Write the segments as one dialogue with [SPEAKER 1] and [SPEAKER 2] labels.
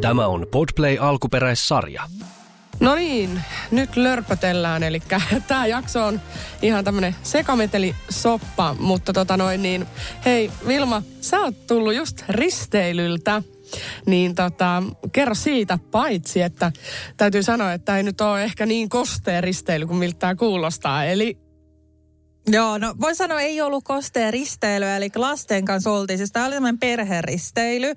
[SPEAKER 1] Tämä on Podplay alkuperäissarja.
[SPEAKER 2] No niin, nyt lörpötellään, eli tämä jakso on ihan tämmönen sekameteli soppa, mutta tota noin niin, hei Vilma, sä oot tullut just risteilyltä, niin tota, kerro siitä paitsi, että täytyy sanoa, että ei nyt ole ehkä niin kostea risteily kuin miltä tämä kuulostaa, eli
[SPEAKER 3] Joo, no voi sanoa, ei ollut kosteen risteilyä, eli lasten kanssa oltiin. Siis tämä oli tämmöinen perheristeily.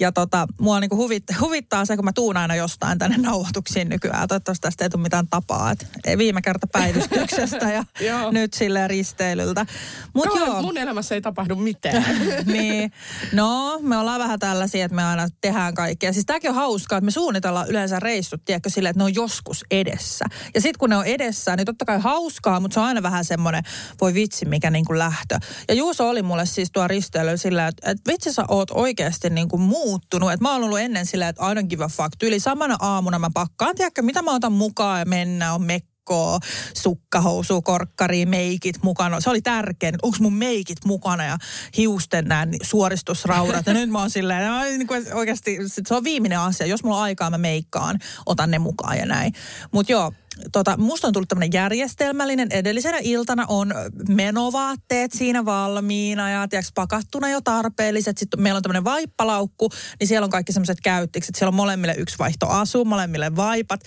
[SPEAKER 3] Ja tota, mua niinku huvit, huvittaa se, kun mä tuun aina jostain tänne nauhoituksiin nykyään. Toivottavasti tästä ei tule mitään tapaa. Et viime kerta päivystyksestä ja nyt sille risteilyltä.
[SPEAKER 2] Mut joo. mun elämässä ei tapahdu mitään.
[SPEAKER 3] niin. No, me ollaan vähän tällaisia, että me aina tehdään kaikkea. Siis tämäkin on hauskaa, että me suunnitellaan yleensä reissut, tiedätkö, sille, että ne on joskus edessä. Ja sitten kun ne on edessä, niin totta kai hauskaa, mutta se on aina vähän semmoinen voi vitsi, mikä niin kuin lähtö. Ja Juuso oli mulle siis tuo risteily sillä, että, että vitsi sä oot oikeasti niin kuin muuttunut. Että mä oon ollut ennen sillä, että I don't give a fuck. Yli samana aamuna mä pakkaan, tiedätkö, mitä mä otan mukaan ja mennä, on mekko sukkahousu, korkkari, meikit mukana. Se oli tärkeä, että onko mun meikit mukana ja hiusten nämä suoristusraudat. Ja nyt mä oon silleen, niin kuin oikeasti se on viimeinen asia. Jos mulla on aikaa, mä meikkaan, otan ne mukaan ja näin. Mutta joo, tota, musta on tullut tämmöinen järjestelmällinen. Edellisenä iltana on menovaatteet siinä valmiina ja tiiäks, pakattuna jo tarpeelliset. Sitten meillä on tämmöinen vaippalaukku, niin siellä on kaikki semmoiset käyttikset. Siellä on molemmille yksi asu, molemmille vaipat.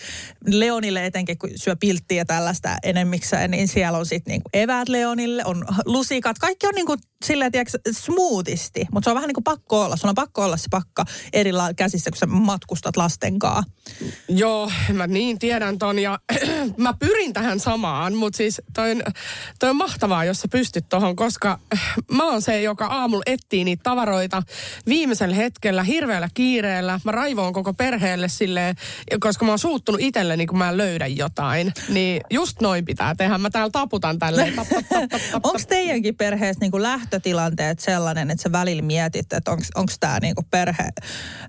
[SPEAKER 3] Leonille etenkin, kun syö pilttiä tällaista enemmikseen, niin siellä on sitten niinku eväät Leonille, on lusikat. Kaikki on niinku silleen, tiiäks, smoothisti, mutta se on vähän niin kuin pakko olla. Sulla on pakko olla se pakka eri käsissä, kun sä matkustat lastenkaan.
[SPEAKER 2] Joo, mä niin tiedän ton ja mä pyrin tähän samaan, mutta siis toi, toi on mahtavaa, jos sä pystyt tohon, koska mä oon se, joka aamulla etsii niitä tavaroita viimeisellä hetkellä hirveällä kiireellä. Mä raivoon koko perheelle silleen, koska mä oon suuttunut itselleni, kun mä löydän jotain. Niin just noin pitää tehdä. Mä täällä taputan tälleen. Tap, tap, tap, tap, tap.
[SPEAKER 3] Onko teidänkin perheessä niin lähtötilanteet sellainen, että sä välillä mietit, että onko tämä niin perhe,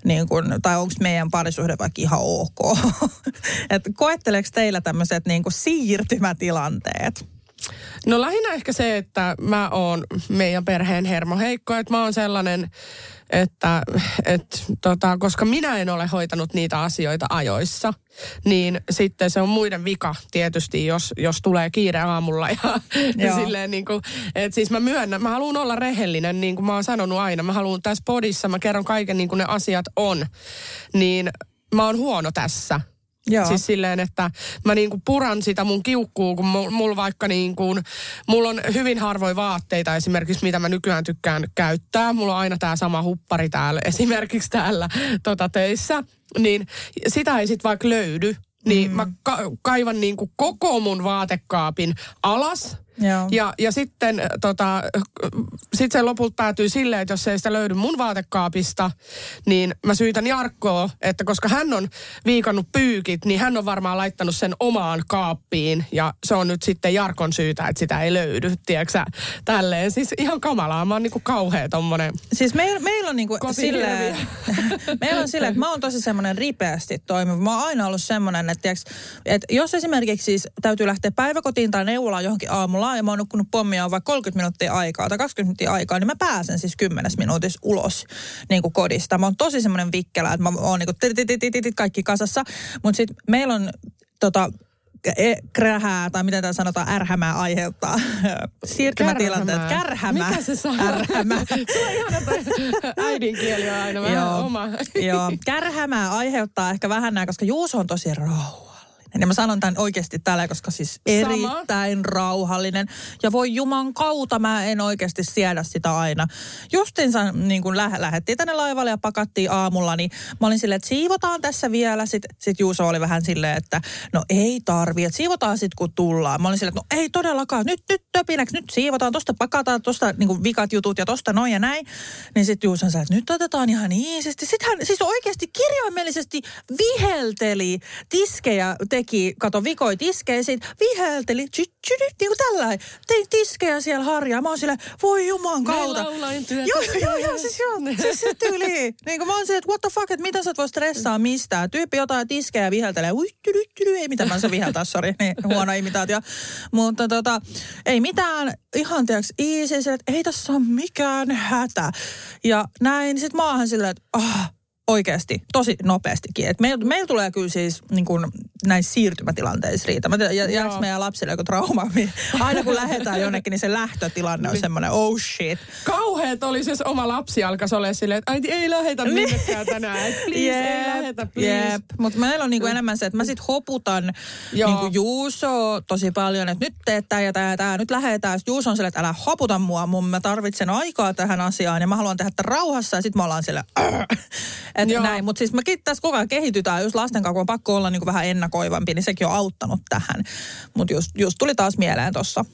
[SPEAKER 3] niin kuin, tai onko meidän parisuhde vaikka ihan ok? että koetteleeko teillä tämmöiset niin siirtymätilanteet?
[SPEAKER 2] No lähinnä ehkä se, että mä oon meidän perheen hermoheikko, että mä oon sellainen, että et, tota, koska minä en ole hoitanut niitä asioita ajoissa, niin sitten se on muiden vika tietysti, jos, jos tulee kiire aamulla. Ja, ja silleen niin kuin, että siis mä myönnän, mä haluan olla rehellinen, niin kuin mä oon sanonut aina. Mä haluan tässä podissa, mä kerron kaiken niin kuin ne asiat on. Niin mä oon huono tässä. Joo. Siis silleen, että mä niinku puran sitä mun kiukkuu, kun mulla vaikka niinku, mulla on hyvin harvoin vaatteita esimerkiksi, mitä mä nykyään tykkään käyttää. Mulla on aina tämä sama huppari täällä, esimerkiksi täällä tota, töissä. Niin sitä ei sit vaikka löydy. Niin mm. mä ka- kaivan niinku koko mun vaatekaapin alas Joo. Ja, ja sitten tota, sit se lopulta päätyy silleen, että jos ei sitä löydy mun vaatekaapista, niin mä syytän Jarkkoa, että koska hän on viikannut pyykit, niin hän on varmaan laittanut sen omaan kaappiin. Ja se on nyt sitten Jarkon syytä, että sitä ei löydy, tiedätkö Tälleen. Siis ihan kamalaa. Mä oon niinku kauhea tommonen
[SPEAKER 3] Siis meillä meil on niinku silleen, meillä on silleen, että mä oon tosi semmoinen ripeästi toimiva. Mä oon aina ollut semmoinen, että, tiiäks, että jos esimerkiksi siis täytyy lähteä päiväkotiin tai neuvolaan johonkin aamulla, ja mä oon nukkunut pommia vaikka 30 minuuttia aikaa tai 20 minuuttia aikaa, niin mä pääsen siis 10 minuutissa ulos niin kuin kodista. Mä oon tosi semmoinen vikkelä, että mä oon niin kuin kaikki kasassa. Mutta sitten meillä on tota, e, krähää, tai miten tämä sanotaan, ärhämää aiheuttaa siirtymätilanteet.
[SPEAKER 2] Kärhämä. Mikä se saa?
[SPEAKER 3] Ärhämä.
[SPEAKER 2] se on ihana toi äidinkieli on aina vähän
[SPEAKER 3] joo,
[SPEAKER 2] oma.
[SPEAKER 3] joo, kärhämää aiheuttaa ehkä vähän nämä, koska Juuso on tosi rauha Ja mä sanon tämän oikeasti tällä, koska siis
[SPEAKER 2] Sama.
[SPEAKER 3] erittäin rauhallinen. Ja voi juman kautta, mä en oikeasti siedä sitä aina. Justinsa niin kun lä- lähdettiin tänne laivalle ja pakattiin aamulla, niin mä olin silleen, että siivotaan tässä vielä. Sitten sit Juuso oli vähän silleen, että no ei tarvi, että siivotaan sitten kun tullaan. Mä olin silleen, että no ei todellakaan, nyt, nyt töpinäksi, nyt siivotaan, tosta pakataan, tosta niin vikat jutut ja tosta noin ja näin. Niin sitten Juuso sanoi, että nyt otetaan ihan iisisti. Sitten hän siis oikeasti kirjaimellisesti vihelteli tiskejä, teki, kato vikoi tiskejä, sit vihelteli, tsyt, tsyt, niin kuin tällä tein tiskejä siellä harjaa. Mä oon siellä, voi juman kautta.
[SPEAKER 2] työtä.
[SPEAKER 3] Joo, joo, joo, siis joo, siis se tyyli. Niin kuin mä oon se, että what the fuck, että mitä sä et voi stressaa mistään. Tyyppi jotain tiskejä viheltelee, ui, tyly, tyly, ei mitään, mä saa viheltää, sori, niin huono imitaatio. Mutta tota, ei mitään, ihan tiiäks, easy, se, että ei tässä ole mikään hätä. Ja näin, sit oon silleen, että ah, oikeasti, tosi nopeastikin. Et meillä meil tulee kyllä siis niin kun, näissä siirtymätilanteissa riitä. Mä tiedän, jä- jääkö meidän lapsille joku trauma? niin Aina kun lähdetään jonnekin, niin se lähtötilanne on semmoinen, oh shit.
[SPEAKER 2] Kauheet oli se oma lapsi alkaisi olla silleen, että äiti ei lähetä minnekään tänään. Et please, ei lähetä, please.
[SPEAKER 3] Niin. Jep. Mutta meillä on niinku enemmän se, että mä sit hoputan
[SPEAKER 2] Joo.
[SPEAKER 3] niinku Juuso tosi paljon, että nyt teet tää ja tää ja tää, nyt lähetään. Sitten Juuso on silleen, että älä hoputa mua, mun mä tarvitsen aikaa tähän asiaan ja mä haluan tehdä tätä rauhassa ja sit me ollaan sille että näin. Mutta siis me tässä koko ajan kehitytään, just lasten kanssa on pakko olla niinku vähän ennakoivampi, niin sekin on auttanut tähän. Mutta just, just tuli taas mieleen tuossa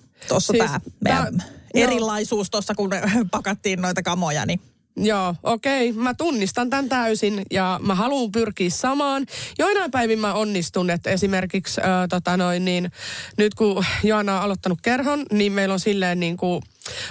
[SPEAKER 2] Siis
[SPEAKER 3] tää meidän
[SPEAKER 2] tää- joo.
[SPEAKER 3] erilaisuus tuossa, kun pakattiin noita kamoja, niin
[SPEAKER 2] Joo, okei. Mä tunnistan tämän täysin ja mä haluan pyrkiä samaan. Joinain päivin mä onnistun, että esimerkiksi äh, tota noin, niin, nyt kun Joana on aloittanut kerhon, niin meillä on silleen niin kuin,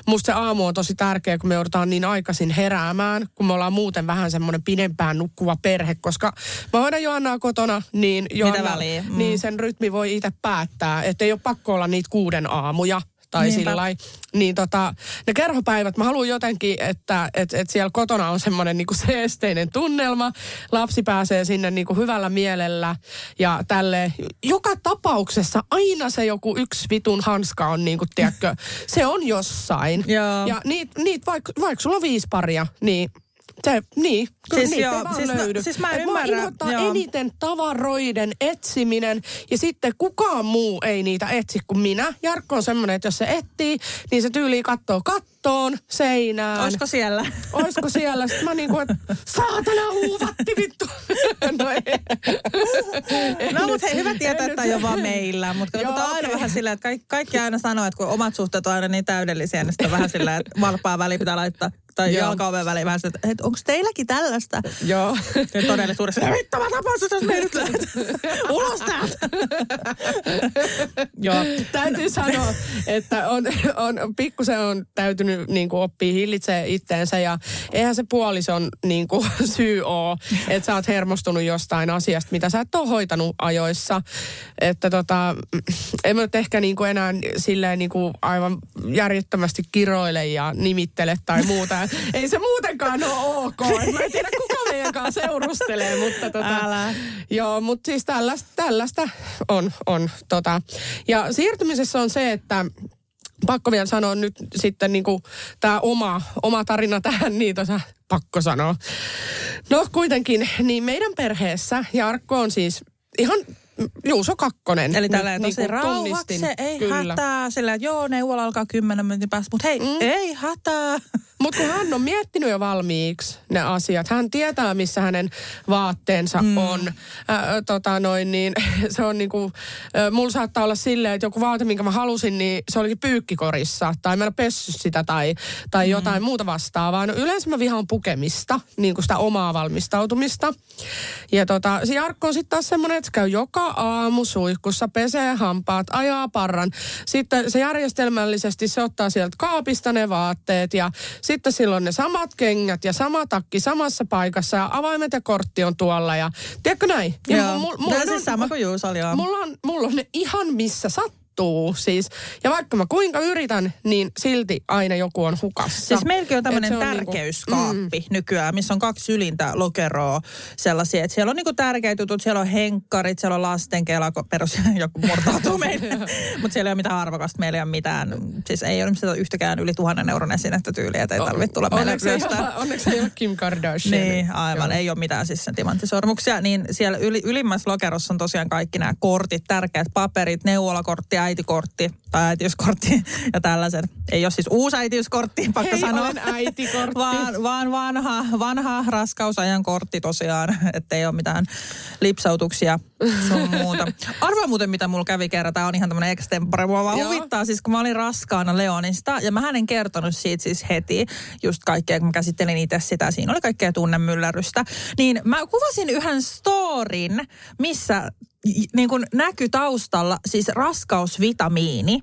[SPEAKER 2] musta se aamu on tosi tärkeä, kun me joudutaan niin aikaisin heräämään, kun me ollaan muuten vähän semmoinen pidempään nukkuva perhe, koska mä hoidan Joannaa kotona, niin, Joanna,
[SPEAKER 3] väliä? Mm.
[SPEAKER 2] niin sen rytmi voi itse päättää, että ei ole pakko olla niitä kuuden aamuja tai sillä. Niin tota, ne kerhopäivät, mä haluan jotenkin, että et, et siellä kotona on semmoinen niinku seesteinen tunnelma. Lapsi pääsee sinne niinku hyvällä mielellä ja tälle. Joka tapauksessa aina se joku yksi vitun hanska on niinku, tiedätkö, se on jossain.
[SPEAKER 3] Joo.
[SPEAKER 2] Ja niitä niit, vaikka vaik sulla on viisi paria, niin se, niin, kyllä
[SPEAKER 3] Siis
[SPEAKER 2] niitä
[SPEAKER 3] joo,
[SPEAKER 2] ei vaan
[SPEAKER 3] siis mä-
[SPEAKER 2] löydy.
[SPEAKER 3] siis mä ymmärrän, joo.
[SPEAKER 2] eniten tavaroiden etsiminen ja sitten kukaan muu ei niitä etsi kuin minä. Jarkko on semmoinen, että jos se etsii, niin se tyyliin kattoo kattoon, seinään.
[SPEAKER 3] olisiko siellä?
[SPEAKER 2] Olisiko siellä? Sitten mä niinku, että saatana huuvatti vittu. no ei.
[SPEAKER 3] No mutta hei, hyvä tietää, että ei ole vaan meillä. Mutta
[SPEAKER 2] Joo,
[SPEAKER 3] katsotaan aina vähän silleen, että kaikki, kaikki aina sanoo, että kun omat suhteet on aina niin täydellisiä, niin sitten on vähän silleen, että valppaa väliin pitää laittaa. Tai
[SPEAKER 2] Joo.
[SPEAKER 3] jalkaoven väliin vähän että, että onko teilläkin tällaista?
[SPEAKER 2] Joo.
[SPEAKER 3] Ja todellisuudessa, vittu mä tapaan sut, jos me nyt lähdet ulos täältä. Joo.
[SPEAKER 2] Täytyy sanoa, että on, on, pikkusen on täytynyt niin kuin oppia hillitsee itteensä ja eihän se puolison niin kuin, syy ole, että sä oot hermostunut jostain asiasta, mitä sä et ole hoitanut ajoissa. Että tota, en mä nyt ehkä niin kuin enää silleen niin kuin aivan järjettömästi kiroile ja nimittele tai muuta. Ei se muutenkaan ole ok. Mä en tiedä, kuka meidän kanssa seurustelee, mutta tota,
[SPEAKER 3] Älä.
[SPEAKER 2] Joo, mutta siis tällaista, tällaista on. on tota. Ja siirtymisessä on se, että pakko vielä sanoa nyt sitten niin tämä oma, oma tarina tähän, niin tuossa pakko sanoa. No kuitenkin, niin meidän perheessä Jarkko on siis ihan Juuso kakkonen.
[SPEAKER 3] Eli tällä tosi
[SPEAKER 2] niinku
[SPEAKER 3] rauhaksi, ei
[SPEAKER 2] Kyllä.
[SPEAKER 3] hätää. Sillä, että joo, neuvola alkaa kymmenen minuutin päästä. Mutta hei, mm. ei hätää.
[SPEAKER 2] Mutta kun hän on miettinyt jo valmiiksi ne asiat, hän tietää, missä hänen vaatteensa mm. on. Äh, tota noin, niin se on niinku, äh, mulla saattaa olla silleen, että joku vaate, minkä mä halusin, niin se olikin pyykkikorissa. Tai mä en ole pessyt sitä tai, tai mm. jotain muuta vastaavaa. No yleensä mä vihaan pukemista, niin kuin sitä omaa valmistautumista. Ja tota, se Jarkko on sitten taas semmoinen, että se käy joka aamu suihkussa, pesee hampaat, ajaa parran. Sitten se järjestelmällisesti se ottaa sieltä kaapista ne vaatteet ja sitten silloin ne samat kengät ja sama takki samassa paikassa ja avaimet ja kortti on tuolla ja tiedätkö näin? Ja
[SPEAKER 3] Joo.
[SPEAKER 2] mul- mul-
[SPEAKER 3] Tämä
[SPEAKER 2] mulla
[SPEAKER 3] on siis sama kuin joo.
[SPEAKER 2] Mulla on, mulla on ne ihan missä sattuu. Sattuu. Siis, ja vaikka mä kuinka yritän, niin silti aina joku on hukassa.
[SPEAKER 3] Siis meilläkin on tämmöinen
[SPEAKER 2] on
[SPEAKER 3] tärkeyskaappi
[SPEAKER 2] Niinku,
[SPEAKER 3] nykyään, missä on kaksi ylintä lokeroa sellaisia, että siellä on niinku tärkeitä jutut, siellä on henkkarit, siellä on lastenkela, kun perus joku murtautuu meille. Mutta siellä ei ole mitään arvokasta, meillä ei ole mitään, siis ei ole mitään yhtäkään yli tuhannen euron esinettä tyyliä, että ei tarvitse tulla
[SPEAKER 2] mm.
[SPEAKER 3] meille
[SPEAKER 2] onneksi, ei ole, onneksi ei ole Kim Kardashian.
[SPEAKER 3] Niin, aivan. Ei ole mitään siis sen timanttisormuksia. Niin siellä yli, ylimmässä lokerossa on tosiaan kaikki nämä kortit, tärkeät paperit, neuvolakortti, äitikortti tai äitiyskortti ja tällaiset. Ei ole siis uusi äitiyskortti, pakko
[SPEAKER 2] Hei,
[SPEAKER 3] sanoa.
[SPEAKER 2] äitikortti.
[SPEAKER 3] vaan, vaan vanha, vanha raskausajan kortti tosiaan, ettei ole mitään lipsautuksia sun muuta. Arvaa muuten, mitä mulla kävi kerran. Tämä on ihan tämmöinen extempore. Mua vaan
[SPEAKER 2] Joo.
[SPEAKER 3] huvittaa siis, kun mä olin raskaana Leonista ja mä en kertonut siitä siis heti just kaikkea, kun mä käsittelin itse sitä. Siinä oli kaikkea tunnemyllerrystä. Niin mä kuvasin yhden storin, missä niin kuin näkyi taustalla siis raskausvitamiini.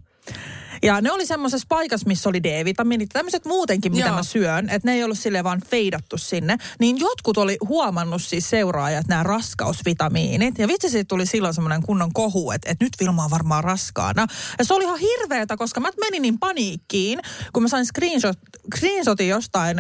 [SPEAKER 3] Ja ne oli semmoisessa paikassa, missä oli D-vitamiinit. Tämmöiset muutenkin, mitä
[SPEAKER 2] Joo.
[SPEAKER 3] mä syön, että ne ei ollut sille vaan feidattu sinne. Niin jotkut oli huomannut siis seuraajat nämä raskausvitamiinit. Ja vitsi siitä tuli silloin semmoinen kunnon kohu, että, että nyt Vilma on varmaan raskaana. Ja se oli ihan hirveetä, koska mä menin niin paniikkiin, kun mä sain screenshot, screenshotin jostain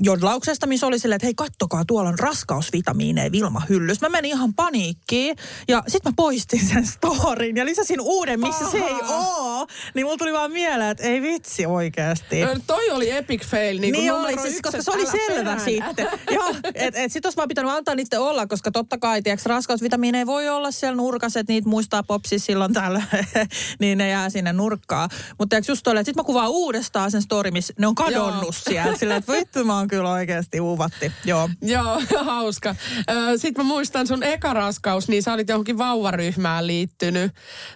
[SPEAKER 3] jodlauksesta, missä oli silleen, että hei kattokaa, tuolla on raskausvitamiineja Vilma hyllys. Mä menin ihan paniikkiin ja sitten mä poistin sen storin ja lisäsin uuden, missä se ei oo. Niin mulla tuli vaan mieleen, että ei vitsi oikeasti.
[SPEAKER 2] Ö, Toi oli epic fail. Niin,
[SPEAKER 3] Niin oli, siis,
[SPEAKER 2] yksi,
[SPEAKER 3] koska se oli selvä
[SPEAKER 2] perään.
[SPEAKER 3] sitten. Joo, et, et sit olisi vaan pitänyt antaa niiden olla, koska totta kai, tiedätkö, raskausvitamiineja voi olla siellä nurkassa, että niitä muistaa popsi silloin täällä, niin ne jää sinne nurkkaan. Mutta just tolle, että sit mä kuvaan uudestaan sen story, missä ne on kadonnut
[SPEAKER 2] Joo.
[SPEAKER 3] sieltä. Silleen, että vittu, mä oon kyllä oikeasti uuvatti. Joo.
[SPEAKER 2] Joo, hauska. Sitten mä muistan sun eka raskaus, niin sä olit johonkin vauvaryhmään liittynyt.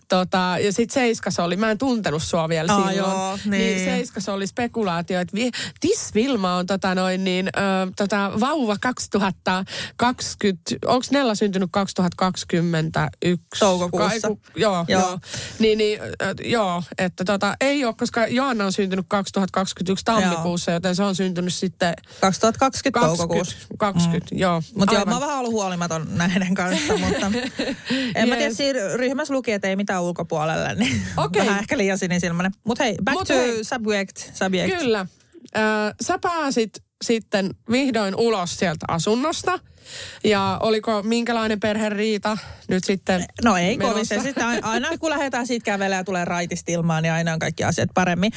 [SPEAKER 2] Tota, ja sit Seiskas oli, mä en tuntenut sua vielä
[SPEAKER 3] Aa,
[SPEAKER 2] silloin.
[SPEAKER 3] joo, niin.
[SPEAKER 2] Seiskas oli spekulaatio, että vi, Tis Vilma on tota noin niin, ö, tota, vauva 2020, onko Nella syntynyt 2021?
[SPEAKER 3] Toukokuussa.
[SPEAKER 2] Kai, ku- joo,
[SPEAKER 3] Joo.
[SPEAKER 2] joo. joo. Niin, niin ö, joo, että tota, ei ole, koska Joanna on syntynyt 2021 tammikuussa, joten se on syntynyt sitten
[SPEAKER 3] 2020 toukokuussa.
[SPEAKER 2] 20, mm. joo.
[SPEAKER 3] Mutta joo, mä oon vähän ollut huolimaton näiden kanssa, mutta en mä tiedä,
[SPEAKER 2] Yes.
[SPEAKER 3] siinä ryhmässä luki, että ei mitään ulkopuolelle, niin
[SPEAKER 2] Okei.
[SPEAKER 3] vähän ehkä liian sinisilmäinen. Mutta hei, back
[SPEAKER 2] Mut
[SPEAKER 3] to
[SPEAKER 2] hei.
[SPEAKER 3] subject. subject.
[SPEAKER 2] Kyllä. Ö, sä pääsit sitten vihdoin ulos sieltä asunnosta. Ja oliko minkälainen perheriita nyt sitten
[SPEAKER 3] No ei
[SPEAKER 2] menossa?
[SPEAKER 3] kovin. Se sitten aina, aina kun lähdetään siitä kävelemään ja tulee raitista ilmaan, niin aina on kaikki asiat paremmin.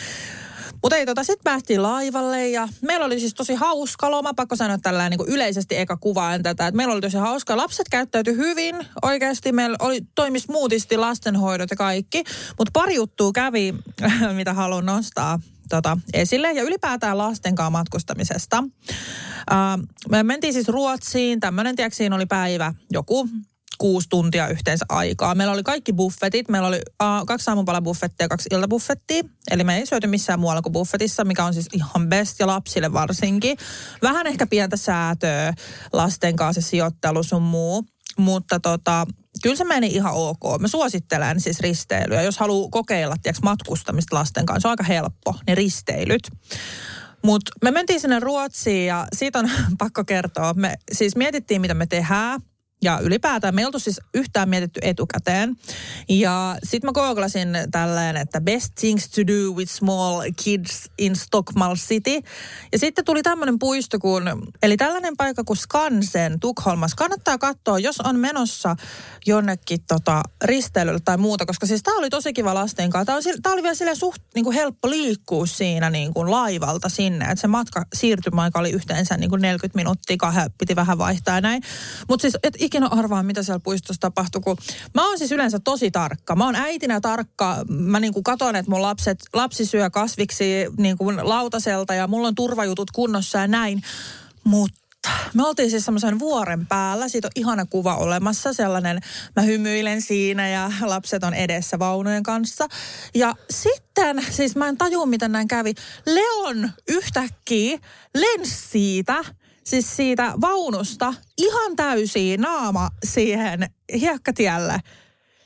[SPEAKER 3] Mutta ei tota, sitten päästiin laivalle ja meillä oli siis tosi hauska loma. Pakko sanoa tällä niin yleisesti eka kuvaan tätä, että meillä oli tosi hauska. Lapset käyttäytyi hyvin oikeasti. Meillä oli, toimis muutisti lastenhoidot ja kaikki. Mutta pari juttua kävi, mitä haluan nostaa tota, esille. Ja ylipäätään lasten kanssa matkustamisesta. Uh, me mentiin siis Ruotsiin. Tämmöinen, tiedätkö, siinä oli päivä joku kuusi tuntia yhteensä aikaa. Meillä oli kaikki buffetit. Meillä oli uh, kaksi aamupalabuffettia ja kaksi iltabuffettia. Eli me ei syöty missään muualla kuin buffetissa, mikä on siis ihan best ja lapsille varsinkin. Vähän ehkä pientä säätöä lasten kanssa sijoittelu sun muu. Mutta tota, kyllä se meni ihan ok. Mä suosittelen siis risteilyä. Jos haluaa kokeilla tiiäks, matkustamista lasten kanssa, se on aika helppo, ne risteilyt. Mutta me mentiin sinne Ruotsiin ja siitä on pakko kertoa. Me siis mietittiin, mitä me tehdään. Ja ylipäätään me ei oltu siis yhtään mietitty etukäteen. Ja sitten mä googlasin tälleen, että best things to do with small kids in Stockholm City. Ja sitten tuli tämmöinen puisto kuin, eli tällainen paikka kuin Skansen Tukholmassa. Kannattaa katsoa, jos on menossa jonnekin tota, risteilylle tai muuta, koska siis tämä oli tosi kiva lasten kanssa. Tämä oli, tää oli vielä silleen suht niin kuin helppo liikkua siinä niin kuin laivalta sinne. Että se matka siirtymäaika oli yhteensä niin kuin 40 minuuttia, kahden piti vähän vaihtaa ja näin. Mutta siis et ikinä arvaa, mitä siellä puistossa tapahtui, kun mä oon siis yleensä tosi tarkka. Mä oon äitinä tarkka. Mä niin kuin katon, että mun lapset, lapsi syö kasviksi niin kuin lautaselta ja mulla on turvajutut kunnossa ja näin. Mutta me oltiin siis semmoisen vuoren päällä, siitä on ihana kuva olemassa, sellainen, mä hymyilen siinä ja lapset on edessä vaunujen kanssa. Ja sitten, siis mä en tajua miten näin kävi, Leon yhtäkkiä lensi siitä, siis siitä vaunusta ihan täysiin naama siihen hiekkatielle.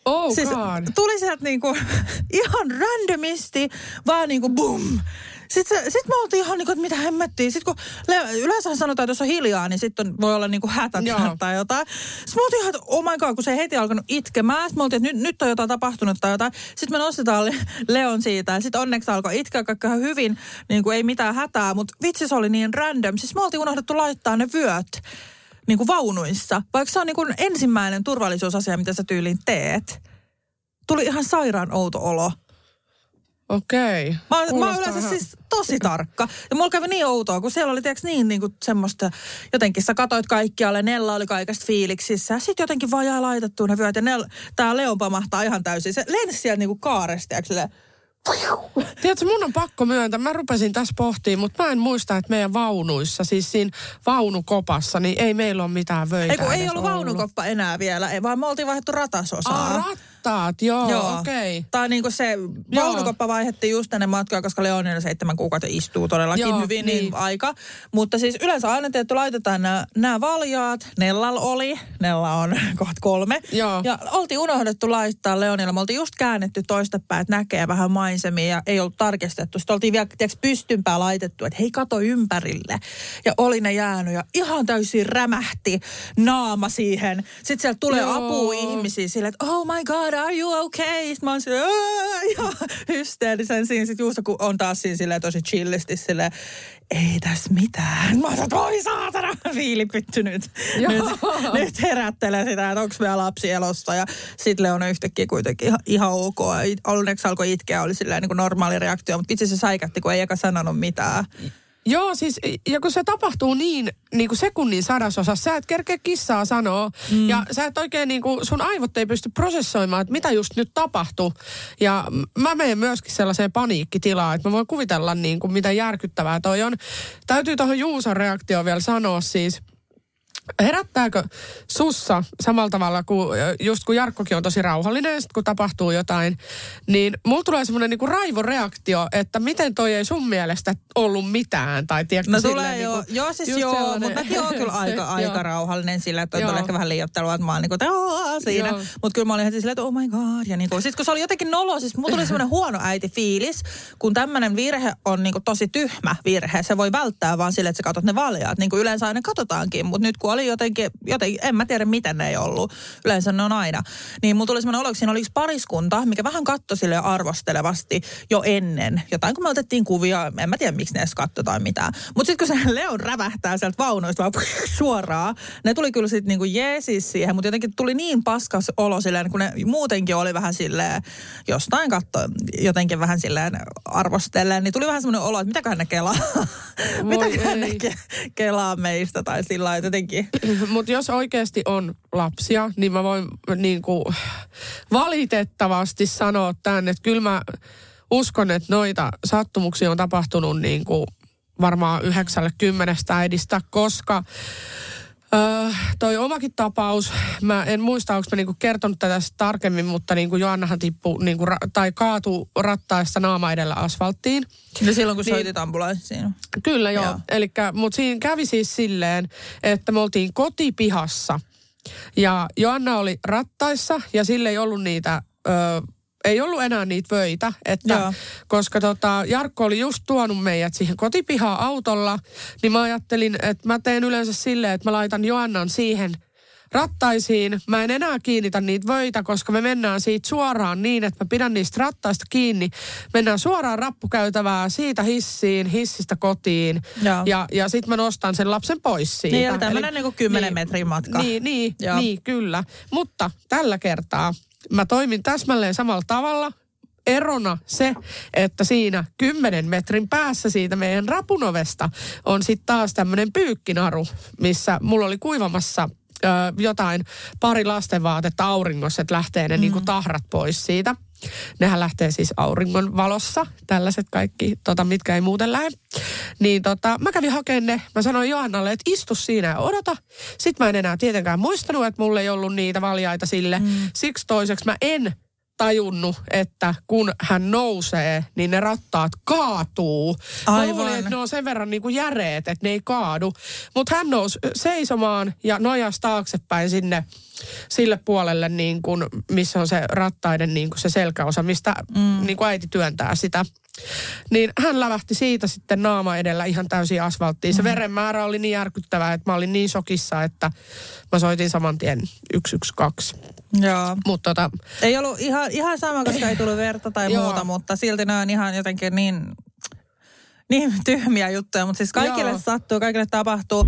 [SPEAKER 2] Oh
[SPEAKER 3] Siis
[SPEAKER 2] God.
[SPEAKER 3] tuli sieltä niinku ihan randomisti, vaan niinku bum, Sitten sit me oltiin ihan niin kuin, että mitä hemmettiin. Sitten kun le- yleensä sanotaan, että jos on hiljaa, niin sitten voi olla niin kuin hätä
[SPEAKER 2] Joo.
[SPEAKER 3] tai jotain. Sitten me oltiin ihan, että oh my god, kun se heti alkanut itkemään. Sitten me oltiin, että nyt, nyt on jotain tapahtunut tai jotain. Sitten me nostetaan Le- Leon siitä ja sitten onneksi alkoi itkeä kaikki ihan hyvin. Niin kuin ei mitään hätää, mutta vitsi se oli niin random. Siis me oltiin unohdettu laittaa ne vyöt niin kuin vaunuissa. Vaikka se on niin kuin ensimmäinen turvallisuusasia, mitä sä tyyliin teet. Tuli ihan sairaan outo olo.
[SPEAKER 2] Okei.
[SPEAKER 3] Mä, oon- mä oon yleensä
[SPEAKER 2] ihan-
[SPEAKER 3] siis tosi tarkka. Ja mulla kävi niin outoa, kun siellä oli tiiäks, niin, niin kuin semmoista, jotenkin sä katoit kaikkialle, Nella oli kaikesta fiiliksissä. Sitten jotenkin vaan jää laitettua ne vyöt ja Nell, tää Leon pamahtaa ihan täysin. Se lensi sieltä niin kuin kaaresta,
[SPEAKER 2] Tiedätkö, mun on pakko myöntää, mä rupesin tässä pohtimaan, mutta mä en muista, että meidän vaunuissa, siis siinä vaunukopassa, niin ei meillä ole mitään vöitä
[SPEAKER 3] Ei kun ei
[SPEAKER 2] edes
[SPEAKER 3] ollut vaununkoppa enää vielä, ei, vaan me oltiin vaihdettu ratasosaa.
[SPEAKER 2] Ah, rattaat, joo, okei. Okay.
[SPEAKER 3] Tai niinku se vaunukoppa vaihdettiin just ennen matkaa, koska Leonilla seitsemän kuukautta istuu todellakin
[SPEAKER 2] Joo,
[SPEAKER 3] hyvin niin.
[SPEAKER 2] niin.
[SPEAKER 3] aika. Mutta siis yleensä aina tietty laitetaan nämä valjaat. Nellal oli, Nella on kohta kolme.
[SPEAKER 2] Joo.
[SPEAKER 3] Ja oltiin unohdettu laittaa Leonilla. Me oltiin just käännetty toistepäin, että näkee vähän maisemia ja ei ollut tarkistettu. Sitten oltiin vielä tiiäks, pystympää laitettu, että hei kato ympärille. Ja oli ne jäänyt ja ihan täysin rämähti naama siihen. Sitten sieltä tulee
[SPEAKER 2] Joo.
[SPEAKER 3] apua ihmisiä sille, että oh my god, are you okay? Sitten mä oon silleen, ihan hysteerisen siinä. Sitten Juuso kun on taas siinä silleen tosi chillisti silleen, ei tässä mitään. Mä oon silleen, että oi saatana, viilipytty nyt.
[SPEAKER 2] Joo.
[SPEAKER 3] nyt, nyt herättelee sitä, että onko meidän lapsi elossa. Ja sitten Leona yhtäkkiä kuitenkin ihan, ihan ok. Ja Onneksi alkoi itkeä, oli silleen niin kuin normaali reaktio, mutta vitsi se säikätti, kun ei eka sanonut mitään.
[SPEAKER 2] Joo, siis ja kun se tapahtuu niin, niin kuin sekunnin sadasosassa, sä et kerkeä kissaa sanoa. Mm. Ja sä et oikein niin kuin, sun aivot ei pysty prosessoimaan, että mitä just nyt tapahtuu. Ja mä menen myöskin sellaiseen paniikkitilaan, että mä voin kuvitella niin kuin, mitä järkyttävää toi on. Täytyy tuohon Juuson reaktioon vielä sanoa siis, Herättääkö sussa samalla tavalla kuin just kun Jarkkokin on tosi rauhallinen, sit kun tapahtuu jotain, niin mulla tulee semmoinen niinku raivoreaktio, että miten toi ei sun mielestä ollut mitään. Tai tiedätkö,
[SPEAKER 3] No tulee joo,
[SPEAKER 2] niinku,
[SPEAKER 3] joo siis joo,
[SPEAKER 2] sellainen-
[SPEAKER 3] mutta mäkin oon kyllä aika, aika rauhallinen sillä, että on ehkä vähän liioittelua, että mä oon niin kuin, siinä. Mutta kyllä mä olin heti silleen, että oh my god. Ja niin kuin, sit kun se oli jotenkin nolo, siis mulla tuli semmoinen huono äiti fiilis, kun tämmöinen virhe on niin kuin tosi tyhmä virhe. Se voi välttää vaan sille, että sä katot ne valjaat, niin kuin yleensä aina katsotaankin. Mutta nyt kun oli jotenkin, jotenkin, en mä tiedä miten ne ei ollut. Yleensä ne on aina. Niin mulla tuli semmoinen olo, siinä oli yksi pariskunta, mikä vähän katsoi sille arvostelevasti jo ennen. Jotain kun me otettiin kuvia, en mä tiedä miksi ne edes katsoi tai mitään. Mutta sitten kun se Leon rävähtää sieltä vaunuista vaan suoraan, ne tuli kyllä sitten niinku jeesis siihen, mutta jotenkin tuli niin paskas olo silleen, kun ne muutenkin oli vähän silleen, jostain katto jotenkin vähän silleen arvostellen, niin tuli vähän semmoinen olo, että mitäköhän ne kelaa. mitäköhän ne ke- kelaa meistä tai sillä lailla jotenkin.
[SPEAKER 2] Mutta jos oikeasti on lapsia, niin mä voin niin kuin valitettavasti sanoa tämän, että kyllä mä uskon, että noita sattumuksia on tapahtunut niin kuin varmaan yhdeksälle kymmenestä äidistä, koska Öö, toi omakin tapaus, mä en muista, onko mä niinku kertonut tätä tarkemmin, mutta niinku Joannahan tippui niinku ra- tai kaatui rattaessa naama edellä asfalttiin.
[SPEAKER 3] No silloin kun
[SPEAKER 2] Niin.
[SPEAKER 3] soitit ambulanssiin.
[SPEAKER 2] Kyllä joo.
[SPEAKER 3] Joo.
[SPEAKER 2] Elikkä, mutta siinä kävi siis silleen, että me oltiin kotipihassa. Ja Joanna oli rattaissa ja sille ei ollut niitä, ö, ei ollut enää niitä vöitä. Että,
[SPEAKER 3] Joo.
[SPEAKER 2] koska tota, Jarkko oli just tuonut meidät siihen kotipihaan autolla, niin mä ajattelin, että mä teen yleensä silleen, että mä laitan Joannan siihen rattaisiin. Mä en enää kiinnitä niitä vöitä, koska me mennään siitä suoraan niin, että mä pidän niistä rattaista kiinni. Mennään suoraan rappukäytävää, siitä hissiin, hissistä kotiin.
[SPEAKER 3] Joo.
[SPEAKER 2] Ja, ja sitten mä nostan sen lapsen pois siitä.
[SPEAKER 3] Niin, eli tämmönen
[SPEAKER 2] Eli-
[SPEAKER 3] niinku 10 metrin matka.
[SPEAKER 2] Niin, niin,
[SPEAKER 3] Joo.
[SPEAKER 2] niin, kyllä. Mutta tällä kertaa mä toimin täsmälleen samalla tavalla. Erona se, että siinä 10 metrin päässä siitä meidän rapunovesta on sitten taas tämmöinen pyykkinaru, missä mulla oli kuivamassa ö, jotain pari lastenvaatetta auringossa, että lähtee ne mm. niinku tahrat pois siitä. Nehän lähtee siis auringon valossa, tällaiset kaikki, tota, mitkä ei muuten lähde. Niin tota, mä kävin hakemaan ne. Mä sanoin Johannalle, että istu siinä ja odota. Sitten mä en enää tietenkään muistanut, että mulla ei ollut niitä valjaita sille. Mm. Siksi toiseksi mä en tajunnut, että kun hän nousee, niin ne rattaat kaatuu. Mä
[SPEAKER 3] Aivan.
[SPEAKER 2] luulin, että ne on sen verran niin kuin järeet, että ne ei kaadu. Mutta hän nousi seisomaan ja nojasi taaksepäin sinne sille puolelle, niin kuin, missä on se rattaiden niin kuin se selkäosa, mistä mm. niin kuin äiti työntää sitä. Niin hän lävähti siitä sitten naama edellä ihan täysin asfalttiin. Se verenmäärä oli niin järkyttävää, että mä olin niin shokissa, että mä soitin saman tien 112.
[SPEAKER 3] Joo.
[SPEAKER 2] Mutta tota,
[SPEAKER 3] Ei ollut ihan, ihan sama, koska ei tullut verta tai
[SPEAKER 2] Joo.
[SPEAKER 3] muuta, mutta silti nämä on ihan jotenkin niin, niin tyhmiä juttuja. Mutta siis kaikille
[SPEAKER 2] Joo.
[SPEAKER 3] sattuu, kaikille tapahtuu.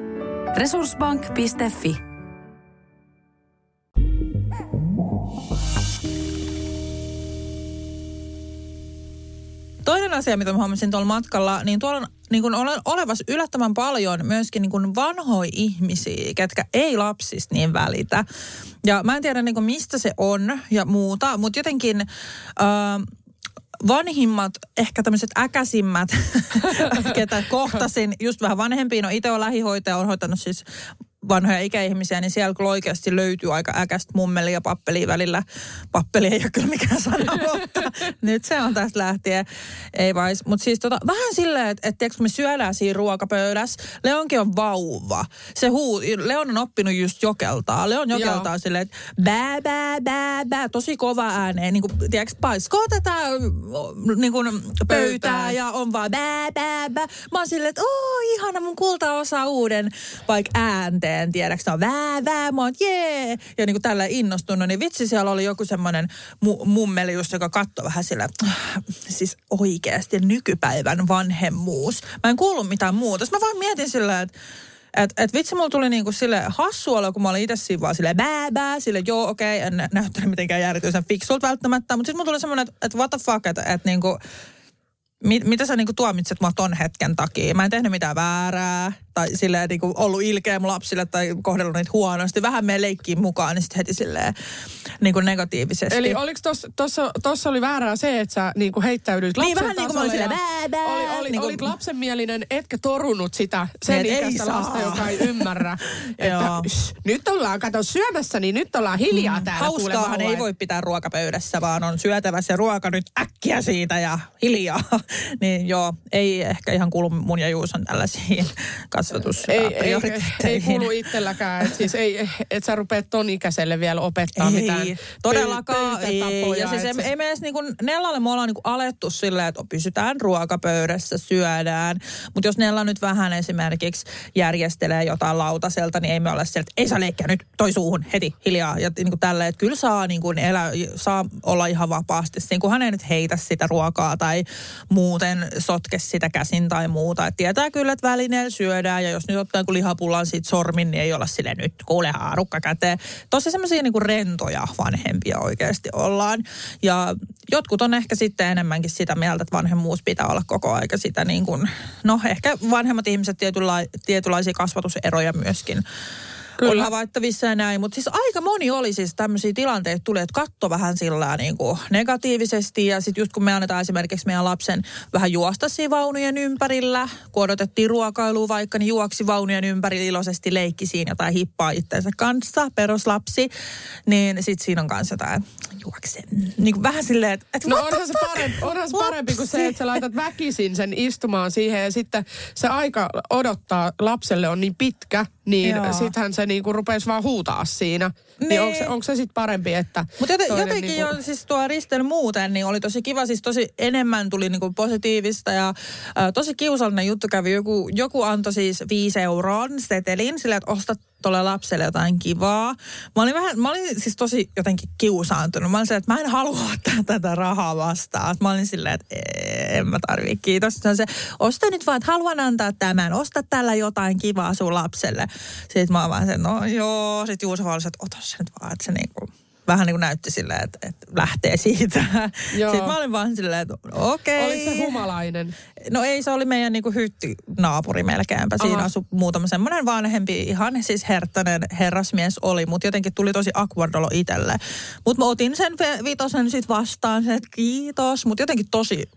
[SPEAKER 4] Resurssbank.fi
[SPEAKER 3] Toinen asia, mitä mä huomasin tuolla matkalla, niin tuolla on niin kuin ole, olevassa yllättävän paljon myöskin niin kuin vanhoja ihmisiä, ketkä ei lapsista niin välitä. Ja mä en tiedä niin mistä se on ja muuta, mutta jotenkin... Äh, vanhimmat, ehkä tämmöiset äkäsimmät, ketä kohtasin, just vähän vanhempia, no itse on lähihoitaja, on hoitanut siis vanhoja ikäihmisiä, niin siellä kyllä oikeasti löytyy aika äkästä mummelia ja pappelia välillä. Pappeli ei ole kyllä mikään sana, mutta nyt se on tästä lähtien. Ei vais. Mutta siis tota, vähän silleen, että et, kun me syödään siinä ruokapöydässä, Leonkin on vauva. Se huu, Leon on oppinut just jokeltaa. Leon jokeltaa
[SPEAKER 2] Joo.
[SPEAKER 3] silleen, että bää, bää, bää, bää, tosi kova ääneen. Niin kuin, tiedätkö, paiskoo tätä niin kuin pöytää
[SPEAKER 2] Pöytää.
[SPEAKER 3] ja on vaan bää, bää, bää. Mä oon silleen, että oo, ihana, mun kulta osaa uuden vaikka äänteen, tiedäks, no vää, vää, mä oon jee. Ja niin kuin tällä innostunut, niin vitsi siellä oli joku semmoinen mu- mummeli just, joka katsoi vähän sillä, "Ah, siis oikeasti nykypäivän vanhemmuus. Mä en kuullut mitään muuta. Mä vaan mietin sillä, että et, et vitsi, mulla tuli niinku sille hassu olo, kun mä olin itse siinä vaan silleen bää, bää, sille joo, okei, okay, en nä- näyttänyt mitenkään järjetyisen fiksulta välttämättä, mutta sitten mulla tuli semmoinen, että et what the fuck, että et niinku, mit, mitä sä niinku tuomitset mua ton hetken takia? Mä en tehnyt mitään väärää tai silleen niinku ollut ilkeä mun lapsille tai kohdellut niitä huonosti. Vähän me leikkiin mukaan, niin sitten heti silleen niinku negatiivisesti.
[SPEAKER 2] Eli oliko tuossa tossa oli väärää se, että sä niinku heittäydyit
[SPEAKER 3] Niin,
[SPEAKER 2] lapsen
[SPEAKER 3] vähän niin kuin mä olin
[SPEAKER 2] ja
[SPEAKER 3] bää, bää,
[SPEAKER 2] oli, oli,
[SPEAKER 3] niin kuin-
[SPEAKER 2] olit lapsenmielinen, etkä torunut sitä sen
[SPEAKER 3] Niin,
[SPEAKER 2] ikäistä lasta, joka ei ymmärrä. että. "Shh, nyt ollaan, kato syömässä, niin nyt ollaan hiljaa mm, täällä.
[SPEAKER 3] Hauskaahan
[SPEAKER 2] vauva."
[SPEAKER 3] ei voi pitää ruokapöydässä, vaan on syötävä se ruoka nyt äkkiä siitä ja hiljaa. niin joo, ei ehkä ihan kuulu mun ja Juuson tällaisiin
[SPEAKER 2] ei, ei, ei, ei kuulu itselläkään. Et siis ei, et sä rupeat ton ikäiselle vielä opettaa
[SPEAKER 3] ei,
[SPEAKER 2] mitään
[SPEAKER 3] todellakaan
[SPEAKER 2] pöy-
[SPEAKER 3] ei. Ja siis ei,
[SPEAKER 2] se-
[SPEAKER 3] ei me edes niinku, Nellalle me ollaan niinku alettu silleen, että pysytään ruokapöydässä, syödään. Mutta jos Nella nyt vähän esimerkiksi järjestelee jotain lautaselta, niin ei me ole sieltä, että ei saa leikkiä nyt toi suuhun heti hiljaa. Ja niinku tälleen, että kyllä saa, niinku, elä, saa olla ihan vapaasti. Niin kun hän ei nyt heitä sitä ruokaa tai muuten sotke sitä käsin tai muuta. Et tietää kyllä, että välineellä syödään ja jos nyt ottaa joku lihapullan siitä sormin, niin ei olla sille nyt kuule haarukka käteen. Tosi semmoisia niinku rentoja vanhempia oikeasti ollaan. Ja jotkut on ehkä sitten enemmänkin sitä mieltä, että vanhemmuus pitää olla koko aika sitä niin kuin, no ehkä vanhemmat ihmiset tietynla, tietynlaisia kasvatuseroja myöskin
[SPEAKER 2] Kyllä.
[SPEAKER 3] oli havaittavissa ja näin. Mutta siis aika moni oli siis tämmöisiä tilanteita tuli, että katto vähän sillä niin kuin negatiivisesti. Ja sitten just kun me annetaan esimerkiksi meidän lapsen vähän juosta siinä vaunujen ympärillä, kun odotettiin ruokailua vaikka, niin juoksi vaunujen ympäri iloisesti leikki siinä jotain hippaa itsensä kanssa, peruslapsi. Niin sitten siinä on kanssa jotain juokse. Niin kuin vähän silleen, että, että
[SPEAKER 2] No onhan se, parempi, onhan se parempi kuin se, että sä laitat väkisin sen istumaan siihen ja sitten se aika odottaa lapselle on niin pitkä, niin sittenhän se niinku rupesi vaan huutaa siinä. Niin,
[SPEAKER 3] Niin.
[SPEAKER 2] onko se, onko se sitten parempi, että
[SPEAKER 3] Mutta joten, jotenkin
[SPEAKER 2] niinku-
[SPEAKER 3] jo siis tuo Ristel muuten, niin oli tosi kiva, siis tosi enemmän tuli niinku positiivista ja ä, tosi kiusallinen juttu kävi. Joku, joku antoi siis viisi euroa setelin sillä, että osta tuolle lapselle jotain kivaa. Mä olin, vähän, mä olin siis tosi jotenkin kiusaantunut. Mä olin silleen, että mä en halua ottaa tätä rahaa vastaan. Mä olin silleen, että en mä tarvii, kiitos. Se on se, osta nyt vaan, että haluan antaa tämän, osta tällä jotain kivaa sun lapselle. Sitten mä vaan se, no joo. Sitten Juuso oli että ota se nyt vaan, että se niinku vähän niin kuin näytti silleen, että, että lähtee siitä.
[SPEAKER 2] Joo.
[SPEAKER 3] Sitten mä olin vaan silleen, että okei.
[SPEAKER 2] Oliko se humalainen?
[SPEAKER 3] No ei, se oli meidän niinku hyttinaapuri melkeinpä. Siinä
[SPEAKER 2] Aha.
[SPEAKER 3] asui muutama semmoinen vanhempi, ihan siis herttainen herrasmies oli, mutta jotenkin tuli tosi awkward olo itselle. Mutta mä otin sen vitosen sitten vastaan, sen, että kiitos, mutta jotenkin tosi,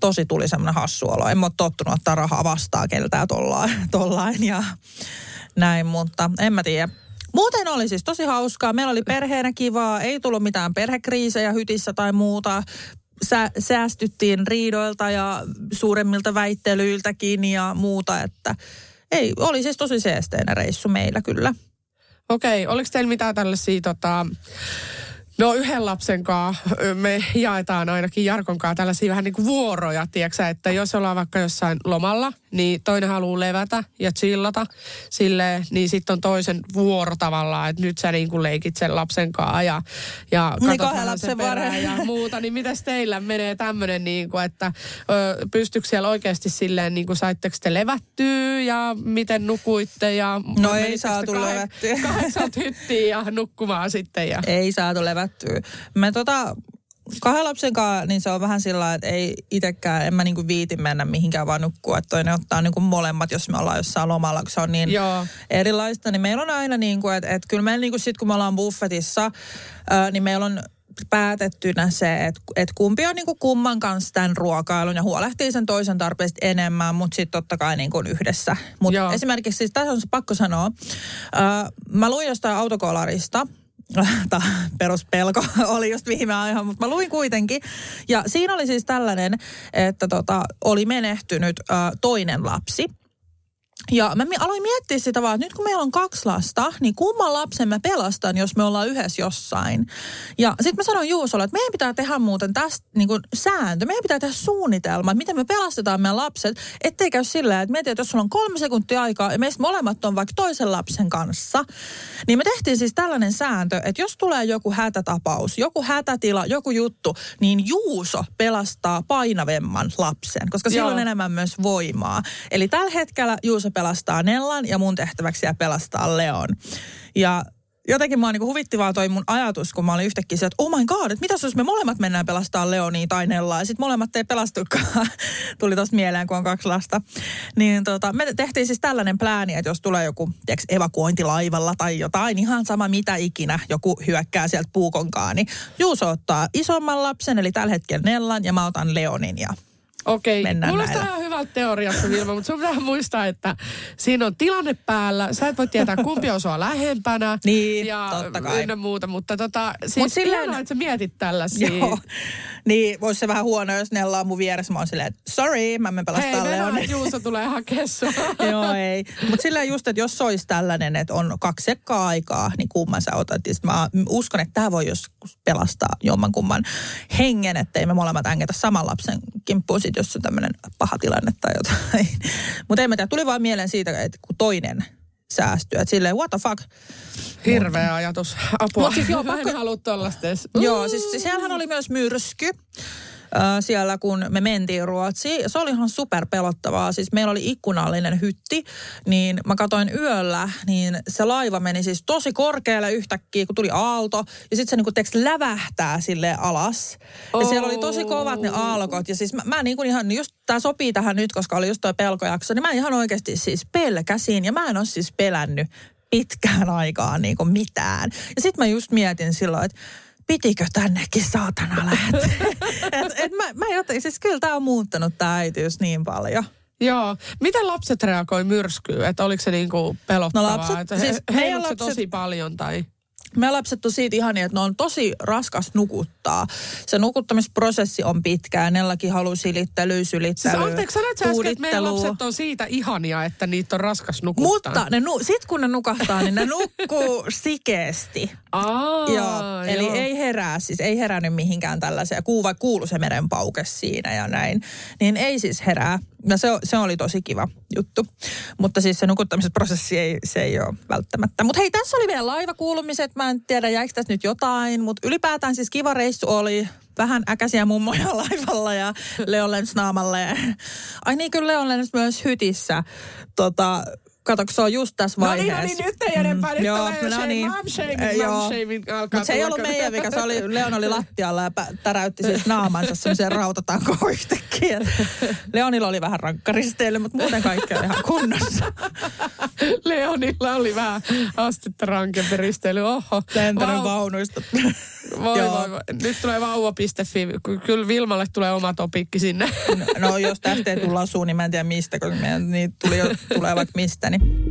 [SPEAKER 3] tosi tuli semmoinen hassu olo. En mä ole tottunut ottaa rahaa vastaan keltään tollain, tollain ja näin, mutta en mä tiedä. Muuten oli siis tosi hauskaa. Meillä oli perheenä kivaa, ei tullut mitään perhekriisejä hytissä tai muuta. Sä, säästyttiin riidoilta ja suuremmilta väittelyiltäkin ja muuta, että ei, oli siis tosi seesteinen reissu meillä kyllä.
[SPEAKER 2] Okei, oliko teillä mitään tällaisia tota, No yhden lapsen kanssa me jaetaan ainakin Jarkon kanssa tällaisia vähän niin kuin vuoroja, tiedätkö, että jos ollaan vaikka jossain lomalla, niin toinen haluaa levätä ja chillata sille, niin sitten on toisen vuoro tavallaan, että nyt sä niin kuin leikit sen lapsen kanssa ja, ja
[SPEAKER 3] Niin, kahden lapsen
[SPEAKER 2] sen perään ja muuta, niin mitäs teillä menee tämmöinen, niin kuin, että ö, pystyykö siellä oikeasti silleen, niin kuin saitteko te levättyä ja miten nukuitte ja
[SPEAKER 3] No ei saatu
[SPEAKER 2] kah-
[SPEAKER 3] levättyä.
[SPEAKER 2] Kahdeksalta hyttiin ja nukkumaan sitten ja...
[SPEAKER 3] Ei saatu levättyä. Me tota, kahden lapsen kanssa, niin se on vähän sillä että ei itsekään, en mä niinku viiti mennä mihinkään vaan nukkua. Että toinen ottaa niinku molemmat, jos me ollaan jossain lomalla, kun se on niin
[SPEAKER 2] Joo.
[SPEAKER 3] erilaista. Niin meillä on aina niin kuin, että, että kyllä meillä niin kuin sit, kun me ollaan buffetissa, ää, niin meillä on päätettynä se, että, että kumpi on niin kuin kumman kanssa tämän ruokailun ja huolehtii sen toisen tarpeesta enemmän, mutta sitten totta kai niin kuin yhdessä. Mutta esimerkiksi, siis tässä on se pakko sanoa, ää, mä luin jostain autokolarista, peruspelko oli just viime ajan, mutta mä luin kuitenkin. Ja siinä oli siis tällainen, että tota, oli menehtynyt ää, toinen lapsi. Ja mä aloin miettiä sitä vaan, että nyt kun meillä on kaksi lasta, niin kumman lapsen mä pelastan, jos me ollaan yhdessä jossain. Ja sitten mä sanoin Juusolle, että meidän pitää tehdä muuten tästä niin kuin sääntö. Meidän pitää tehdä suunnitelma, että miten me pelastetaan meidän lapset. Ettei käy sillä, että mietin, että jos sulla on kolme sekuntia aikaa ja meistä molemmat on vaikka toisen lapsen kanssa. Niin me tehtiin siis tällainen sääntö, että jos tulee joku hätätapaus, joku hätätila, joku juttu, niin Juuso pelastaa painavemman lapsen, koska silloin on enemmän myös voimaa. Eli tällä hetkellä Juuso pelastaa Nellan ja mun tehtäväksi jää pelastaa Leon. Ja jotenkin mua niinku huvitti vaan toi mun ajatus, kun mä olin yhtäkkiä se, että oh my god, että mitä jos me molemmat mennään pelastaa Leonia tai Nellaa ja sitten molemmat ei pelastukaan. Tuli tosta mieleen, kun on kaksi lasta. Niin tota, me tehtiin siis tällainen plääni, että jos tulee joku tiiäks, evakuointilaivalla tai jotain, ihan sama mitä ikinä, joku hyökkää sieltä puukonkaan, niin Juuso ottaa isomman lapsen, eli tällä hetkellä Nellan, ja mä otan Leonin ja
[SPEAKER 2] Okei,
[SPEAKER 3] Mennään
[SPEAKER 2] kuulostaa
[SPEAKER 3] näillä.
[SPEAKER 2] ihan hyvältä teoriasta Vilma, mutta sun pitää muistaa, että siinä on tilanne päällä. Sä et voi tietää, kumpi on sua lähempänä.
[SPEAKER 3] Niin,
[SPEAKER 2] ja
[SPEAKER 3] totta kai.
[SPEAKER 2] ynnä muuta, mutta tota, siis
[SPEAKER 3] Mut silleen-
[SPEAKER 2] ihanaa, että sä mietit tällaisia.
[SPEAKER 3] Joo. Niin, voisi se vähän huono, jos Nella on mun vieressä. Mä oon silleen, että sorry, mä menen
[SPEAKER 2] Hei,
[SPEAKER 3] pelastaa
[SPEAKER 2] venää,
[SPEAKER 3] Leonin.
[SPEAKER 2] että Juuso tulee hakea sua.
[SPEAKER 3] Joo, ei. Mutta sillä just, että jos se olisi tällainen, että on kaksi sekkaa aikaa, niin kumman sä otat. Ja mä uskon, että tämä voi joskus pelastaa jomman kumman hengen, ettei me molemmat ängetä saman lapsen kimppuun, sit, jos on tämmöinen paha tilanne tai jotain. Mutta ei mä tiedä, tuli vaan mieleen siitä, että kun toinen säästyy. Että silleen, what the fuck.
[SPEAKER 2] Hirveä ajatus. Apua.
[SPEAKER 3] Mut siis joo,
[SPEAKER 2] Mä en
[SPEAKER 3] pakko-
[SPEAKER 2] halua tollaista.
[SPEAKER 3] Joo, siis siellähän oli myös myrsky. Siellä, kun me mentiin Ruotsiin. Se oli ihan super pelottavaa. Siis meillä oli ikkunallinen hytti, niin mä katoin yöllä, niin se laiva meni siis tosi korkealle yhtäkkiä, kun tuli aalto. Ja sitten se niinku teks lävähtää sille alas. Ja siellä oli tosi kovat ne aallokot. Ja siis mä, mä niinku ihan, just tää sopii tähän nyt, koska oli just toi pelkojakso, niin mä ihan oikeasti siis pelkäsin. Ja mä en ole siis pelännyt pitkään aikaan niin kuin mitään. Ja sitten mä just mietin silloin, että pitikö tännekin saatana lähteä. et, et mä, mä joten, siis kyllä tämä on muuttanut tämä äitiys niin paljon.
[SPEAKER 2] Joo. Miten lapset reagoi myrskyyn? Että oliko se niinku pelottavaa?
[SPEAKER 3] No lapset-
[SPEAKER 2] että
[SPEAKER 3] siis
[SPEAKER 2] he,
[SPEAKER 3] meidän
[SPEAKER 2] se
[SPEAKER 3] lapset-
[SPEAKER 2] tosi paljon tai...
[SPEAKER 3] Meidän lapset on siitä ihania, että ne on tosi raskas nukuttaa. Se nukuttamisprosessi on pitkä. Nellakin haluaa silittelyä, sylittelyä,
[SPEAKER 2] Siis anteeksi, sä äsken, että meidän lapset on siitä ihania, että niitä on raskas nukuttaa.
[SPEAKER 3] Mutta ne nu, sit kun ne nukahtaa, niin ne nukkuu sikeesti.
[SPEAKER 2] Aa,
[SPEAKER 3] joo, eli
[SPEAKER 2] joo.
[SPEAKER 3] ei herää, siis ei herännyt mihinkään tällaisia. Kuu vai kuulu se merenpauke siinä ja näin. Niin ei siis herää. Ja se, se oli tosi kiva juttu. Mutta siis se nukuttamisprosessi ei, se ei ole välttämättä. Mutta hei, tässä oli vielä laivakuulumiset. Mä en tiedä, jäikö tässä nyt jotain. Mutta ylipäätään siis kiva reissu oli. Vähän äkäisiä mummoja laivalla ja Leon lensi naamalle. Ai niin, kyllä Leon lensi myös hytissä. Tota, Kato, se on just tässä
[SPEAKER 2] No
[SPEAKER 3] vaiheessa.
[SPEAKER 2] niin, no niin, nyt ei enempää. Nyt
[SPEAKER 3] joo,
[SPEAKER 2] tulee
[SPEAKER 3] no
[SPEAKER 2] shame,
[SPEAKER 3] niin.
[SPEAKER 2] mom shaming,
[SPEAKER 3] Eh,
[SPEAKER 2] mom
[SPEAKER 3] joo.
[SPEAKER 2] shaming alkaa
[SPEAKER 3] Mutta se ei ollut meidän vika, se oli, Leon oli lattialla ja täräytti siis naamansa semmoiseen rautatankoon yhtäkkiä. Leonilla oli vähän rankkaristely, mutta muuten kaikki oli ihan kunnossa.
[SPEAKER 2] Leonilla oli vähän astetta rankempi risteily. Oho.
[SPEAKER 3] Lentänyt
[SPEAKER 2] Vau-
[SPEAKER 3] vaunuista.
[SPEAKER 2] Voi, voi, voi. Nyt tulee vauva.fi. Ky- Kyllä Vilmalle tulee oma topikki sinne.
[SPEAKER 3] No jos tästä ei tulla suun, niin mä en tiedä mistä, kun meidän, niitä tuli jo, tulee vaikka mistä. Niin.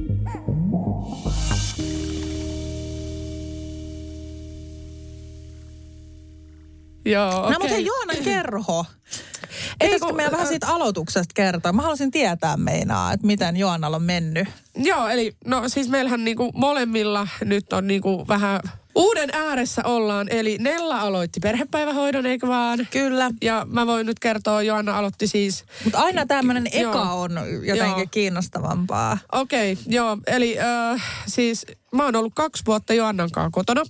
[SPEAKER 2] Joo,
[SPEAKER 3] No
[SPEAKER 2] okei.
[SPEAKER 3] mutta hei, Joona, kerho.
[SPEAKER 2] Ei,
[SPEAKER 3] Pitäisikö
[SPEAKER 2] kun-
[SPEAKER 3] meidän vähän siitä aloituksesta kertoa? Mä haluaisin tietää meinaa, että miten Joannalla on mennyt.
[SPEAKER 2] Joo, eli no siis meillähän niinku molemmilla nyt on niinku vähän uuden ääressä ollaan. Eli Nella aloitti perhepäivähoidon, eikö vaan?
[SPEAKER 3] Kyllä.
[SPEAKER 2] Ja mä voin nyt kertoa, Joanna aloitti siis
[SPEAKER 3] Mutta aina tämmöinen eka
[SPEAKER 2] Joo.
[SPEAKER 3] on jotenkin
[SPEAKER 2] Joo.
[SPEAKER 3] kiinnostavampaa.
[SPEAKER 2] Okei, okay, joo. Eli äh, siis mä oon ollut kaksi vuotta Joannan kanssa kotona.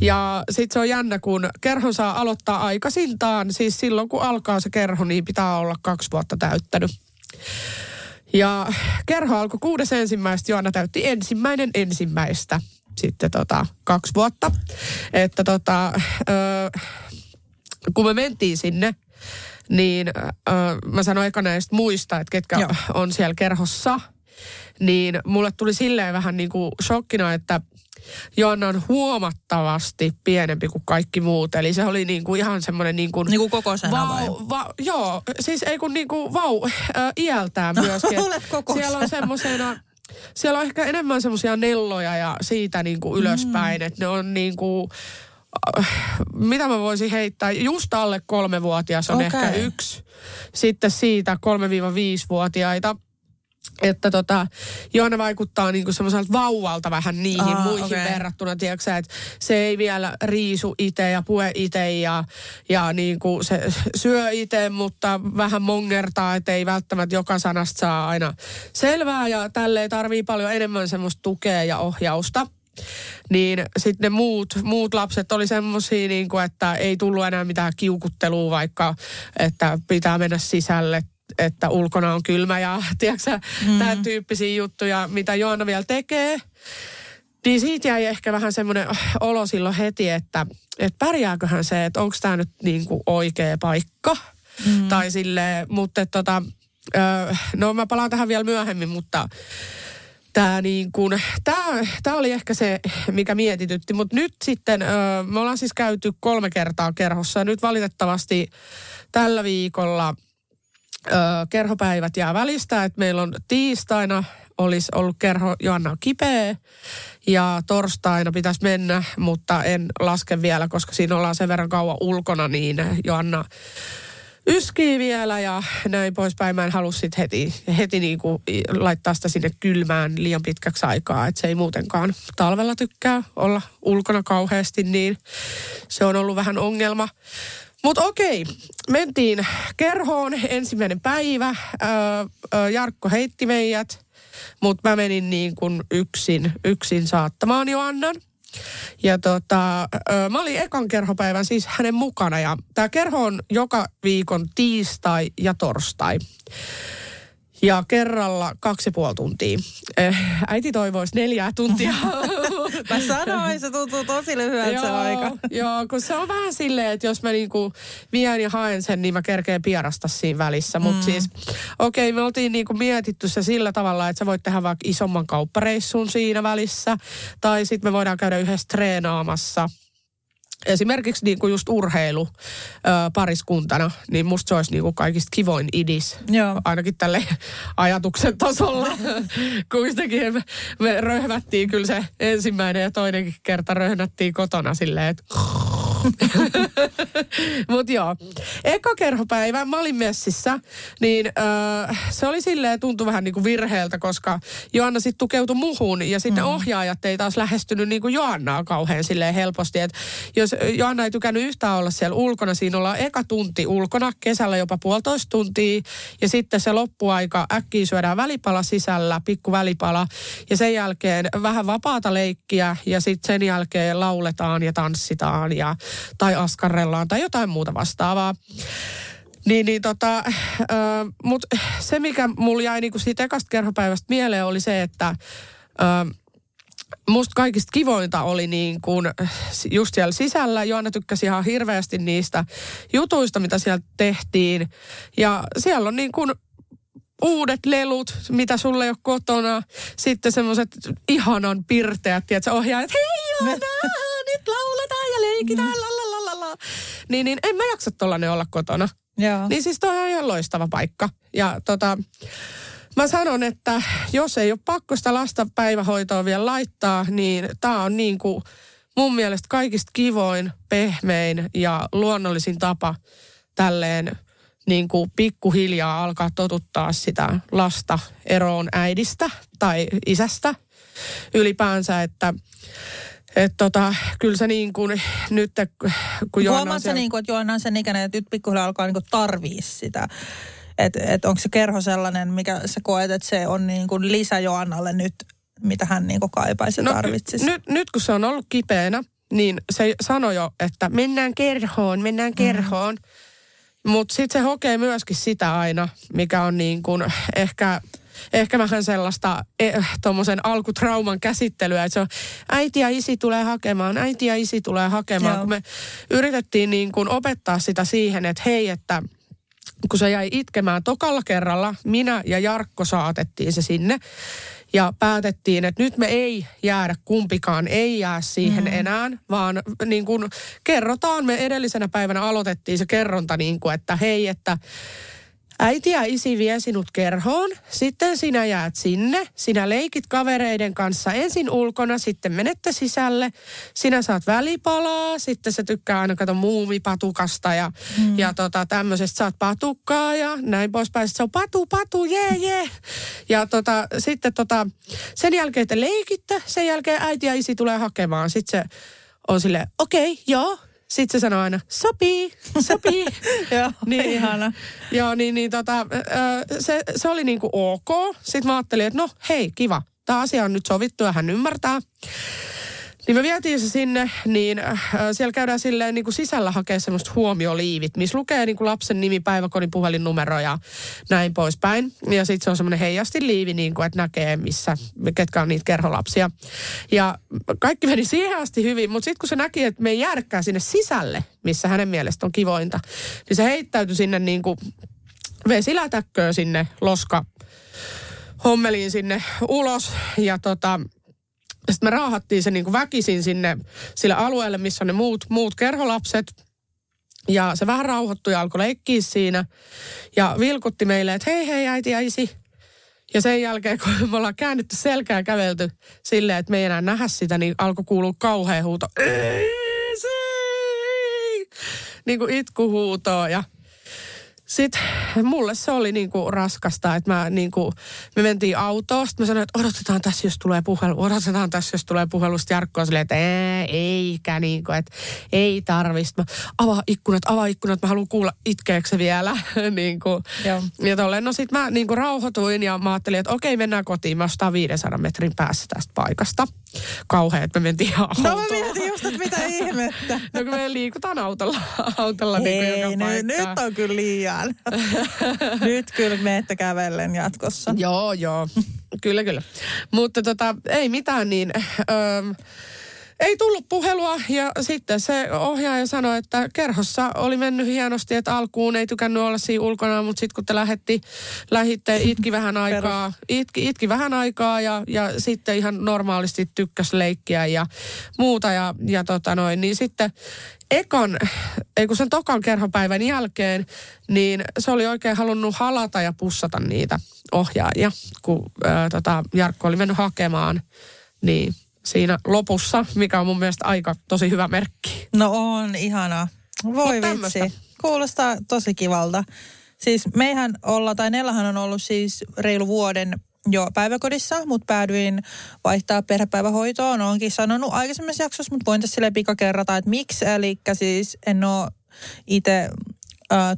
[SPEAKER 2] Ja sit se on jännä, kun kerhon saa aloittaa aikaisintaan. Siis silloin, kun alkaa se kerho, niin pitää olla kaksi vuotta täyttänyt. Ja kerho alkoi kuudes ensimmäistä, Joanna täytti ensimmäinen ensimmäistä sitten tota, kaksi vuotta. Että tota, ö, kun me mentiin sinne, niin ö, mä sanoin eka näistä muista, että ketkä
[SPEAKER 3] Joo.
[SPEAKER 2] on siellä kerhossa. Niin mulle tuli silleen vähän niin kuin shokkina, että Joanna on huomattavasti pienempi kuin kaikki muut. Eli se oli niin kuin ihan semmoinen niin kuin...
[SPEAKER 3] Niin kuin kokoisena vai?
[SPEAKER 2] Vau, va, joo, siis ei kun niinku vau, äh, iältään myöskin.
[SPEAKER 3] Olet kokoisena.
[SPEAKER 2] Siellä on semmoisena, siellä on ehkä enemmän semmoisia nelloja ja siitä niinku ylöspäin, mm. että ne on niinku, äh, mitä mä voisin heittää, just alle kolmevuotias on
[SPEAKER 3] Okei.
[SPEAKER 2] ehkä yksi. Sitten siitä 3-5-vuotiaita. Että tota, Joona vaikuttaa niinku semmoiselta vauvalta vähän niihin
[SPEAKER 3] Aa,
[SPEAKER 2] muihin
[SPEAKER 3] okei.
[SPEAKER 2] verrattuna, tiedätkö että se ei vielä riisu itse ja pue itse ja, ja niinku se syö itse, mutta vähän mongertaa, että ei välttämättä joka sanasta saa aina selvää ja tälle tarvii paljon enemmän semmoista tukea ja ohjausta. Niin sitten ne muut, muut lapset oli semmoisia, niin että ei tullut enää mitään kiukuttelua, vaikka että pitää mennä sisälle että ulkona on kylmä ja tiedätkö, mm. tämän tyyppisiä juttuja, mitä Joanna vielä tekee. Niin siitä jäi ehkä vähän semmoinen olo silloin heti, että, että pärjääköhän se, että onko tämä nyt niin kuin oikea paikka. Mm. Tai sille, mutta tota, no mä palaan tähän vielä myöhemmin, mutta tämä niin kuin, tää, tää oli ehkä se, mikä mietitytti. Mutta nyt sitten, ö, me ollaan siis käyty kolme kertaa kerhossa. Ja nyt valitettavasti tällä viikolla ö, kerhopäivät jää välistä. Että meillä on tiistaina olisi ollut kerho Joanna kipeä ja torstaina pitäisi mennä, mutta en laske vielä, koska siinä ollaan sen verran kauan ulkona, niin Joanna yskii vielä ja näin poispäin. Mä en halua sit heti, heti niinku laittaa sitä sinne kylmään liian pitkäksi aikaa, että se ei muutenkaan talvella tykkää olla ulkona kauheasti, niin se on ollut vähän ongelma. Mutta okei, mentiin kerhoon ensimmäinen päivä. Öö, öö, Jarkko heitti meidät, mutta mä menin niin kuin yksin, yksin saattamaan Joannan. Ja tota, ö, mä olin ekan kerhopäivän siis hänen mukana ja tämä kerho on joka viikon tiistai ja torstai. Ja kerralla kaksi ja puoli tuntia. Eh, Äiti toivoisi neljää tuntia.
[SPEAKER 3] Mä sanoin, se tuntuu tosi lyhyeltä se aika.
[SPEAKER 2] Joo, kun se on vähän silleen, että jos mä niinku vien ja haen sen, niin mä kerkeen pierasta siinä välissä. Mutta mm. siis, okei, okay, me oltiin niinku mietitty se sillä tavalla, että sä voit tehdä vaikka isomman kauppareissun siinä välissä. Tai sitten me voidaan käydä yhdessä treenaamassa – esimerkiksi niin kuin just urheilu ö, pariskuntana, niin musta se olisi niin kuin kaikista kivoin idis.
[SPEAKER 3] Joo.
[SPEAKER 2] Ainakin tälle ajatuksen tasolla. Kuitenkin me, me röhvättiin kyllä se ensimmäinen ja toinenkin kerta röhnättiin kotona silleen, että Mutta joo, eka kerhopäivä, mä olin messissä, niin öö, se oli silleen, tuntui vähän niin kuin virheeltä, koska Joanna sitten tukeutui muhun ja sitten mm. ohjaajat ei taas lähestynyt niin kuin Joannaa kauhean silleen helposti. Et jos Joanna ei tykännyt yhtään olla siellä ulkona, siinä ollaan eka tunti ulkona, kesällä jopa puolitoista tuntia ja sitten se loppuaika äkkiä syödään välipala sisällä, pikku välipala ja sen jälkeen vähän vapaata leikkiä ja sitten sen jälkeen lauletaan ja tanssitaan ja tai askarrellaan tai jotain muuta vastaavaa. Niin, niin tota, äh, mut se mikä mulla jäi niinku siitä ekasta kerhopäivästä mieleen oli se, että äh, musta kaikista kivointa oli niin kuin just siellä sisällä. Joanna tykkäsi ihan hirveästi niistä jutuista, mitä siellä tehtiin. Ja siellä on niin kuin uudet lelut, mitä sulle ei ole kotona. Sitten semmoiset ihanan pirteät, tiedätkö, ohjaajat, hei Joanna, nyt lauletaan leikitään, mm. lalalala. Niin, niin en mä jaksa tollanen olla kotona.
[SPEAKER 3] Joo.
[SPEAKER 2] Niin siis toi on ihan loistava paikka. Ja tota, mä sanon, että jos ei ole pakko sitä lasta päivähoitoa vielä laittaa, niin tää on niin kuin mun mielestä kaikista kivoin, pehmein ja luonnollisin tapa tälleen niin kuin pikkuhiljaa alkaa totuttaa sitä lasta eroon äidistä tai isästä ylipäänsä, että et tota, kyllä se niin kuin nyt, kun Johanna
[SPEAKER 3] on siellä... niin kuin, että Johanna on sen ikäinen, että nyt pikkuhiljaa alkaa niin kuin tarvii sitä. Että et onko se kerho sellainen, mikä sä koet, että se on niin kuin lisä Joannalle nyt, mitä hän niin kuin kaipaisi ja no, tarvitsisi?
[SPEAKER 2] Nyt, nyt kun se on ollut kipeänä, niin se sanoi jo, että mennään kerhoon, mennään kerhoon. Mm. Mutta sitten se hokee myöskin sitä aina, mikä on niin kuin ehkä ehkä vähän sellaista eh, tuommoisen alkutrauman käsittelyä, että se on äiti ja isi tulee hakemaan, äiti ja isi tulee hakemaan. Joo. Kun me yritettiin niin kuin opettaa sitä siihen, että hei, että kun se jäi itkemään tokalla kerralla, minä ja Jarkko saatettiin se sinne. Ja päätettiin, että nyt me ei jäädä kumpikaan, ei jää siihen mm. enää, vaan niin kuin kerrotaan, me edellisenä päivänä aloitettiin se kerronta niin kuin, että hei, että Äiti ja isi vie sinut kerhoon, sitten sinä jäät sinne, sinä leikit kavereiden kanssa ensin ulkona, sitten menette sisälle, sinä saat välipalaa, sitten se tykkää aina kato muumipatukasta ja, mm. ja tota, tämmöisestä saat patukkaa ja näin poispäin. Se on patu, patu, jee, jee. Ja tota, sitten tota, sen jälkeen te leikitte, sen jälkeen äiti ja isi tulee hakemaan. Sitten se on silleen, okei, okay, joo, sitten se sanoo aina, sopii, sopii.
[SPEAKER 3] Joo, niin, ihana.
[SPEAKER 2] Joo, niin, niin tota, se, se oli niinku ok. Sitten mä ajattelin, että no hei, kiva. Tämä asia on nyt sovittu ja hän ymmärtää. Niin me vietiin se sinne, niin äh, siellä käydään silleen niin kuin sisällä hakea semmoista huomioliivit, missä lukee niin kuin lapsen nimi, päiväkodin puhelinnumero ja näin poispäin. Ja sitten se on semmoinen heijasti liivi, niin kuin, että näkee, missä, ketkä on niitä kerholapsia. Ja kaikki meni siihen asti hyvin, mutta sitten kun se näki, että me ei jäädäkään sinne sisälle, missä hänen mielestä on kivointa, niin se heittäytyi sinne niin kuin vesilätäkköön sinne loska hommeliin sinne ulos. Ja tota, sitten me raahattiin se niin kuin väkisin sinne sille alueelle, missä on ne muut, muut kerholapset. Ja se vähän rauhoittui ja alkoi leikkiä siinä. Ja vilkutti meille, että hei hei äiti ja isi. Ja sen jälkeen, kun me ollaan käännytty selkää kävelty silleen, että me ei enää nähdä sitä, niin alkoi kuulua kauhea huuto. Isi! Niin kuin itkuhuutoa ja sitten mulle se oli niinku raskasta, että mä niinku, me mentiin autoon, sitten mä sanoin, että odotetaan tässä, jos tulee puhelu, odotetaan tässä, jos tulee puhelu. Sitten Jarkko silleen, että ei, eikä niinku, että ei tarvista. Avaa ikkunat, avaa ikkunat, mä haluan kuulla itkeekö se vielä. niinku. Joo. Ja tolleen, no sit mä niinku rauhoituin ja mä ajattelin, että okei, mennään kotiin. Mä ostan 500 metrin päässä tästä paikasta. Kauhea, että me mentiin autoon.
[SPEAKER 3] No mä mietin just, että mitä ihmettä.
[SPEAKER 2] no kun me liikutaan autolla, autolla
[SPEAKER 3] Hei, niin joka nyt, nyt on kyllä liian. Nyt kyllä menette kävellen jatkossa.
[SPEAKER 2] Joo, joo. Kyllä, kyllä. Mutta tota, ei mitään niin... Öö, ei tullut puhelua ja sitten se ohjaaja sanoi, että kerhossa oli mennyt hienosti, että alkuun ei tykännyt olla siinä ulkona, mutta sitten kun te lähetti, lähitte, itki vähän aikaa, itki, itki vähän aikaa ja, ja sitten ihan normaalisti tykkäs leikkiä ja muuta ja, ja tota noin, niin sitten ekan, ei kun sen tokan kerhopäivän jälkeen, niin se oli oikein halunnut halata ja pussata niitä ohjaajia, kun ää, tota, Jarkko oli mennyt hakemaan, niin siinä lopussa, mikä on mun mielestä aika tosi hyvä merkki.
[SPEAKER 3] No on, ihanaa. Voi
[SPEAKER 2] Mut
[SPEAKER 3] vitsi. Kuulostaa tosi kivalta. Siis meihän olla, tai Nellahan on ollut siis reilu vuoden jo päiväkodissa, mutta päädyin vaihtaa perhepäivähoitoon. Olenkin sanonut aikaisemmassa jaksossa, mutta voin tässä sille pika kerrata, että miksi. Eli siis en ole itse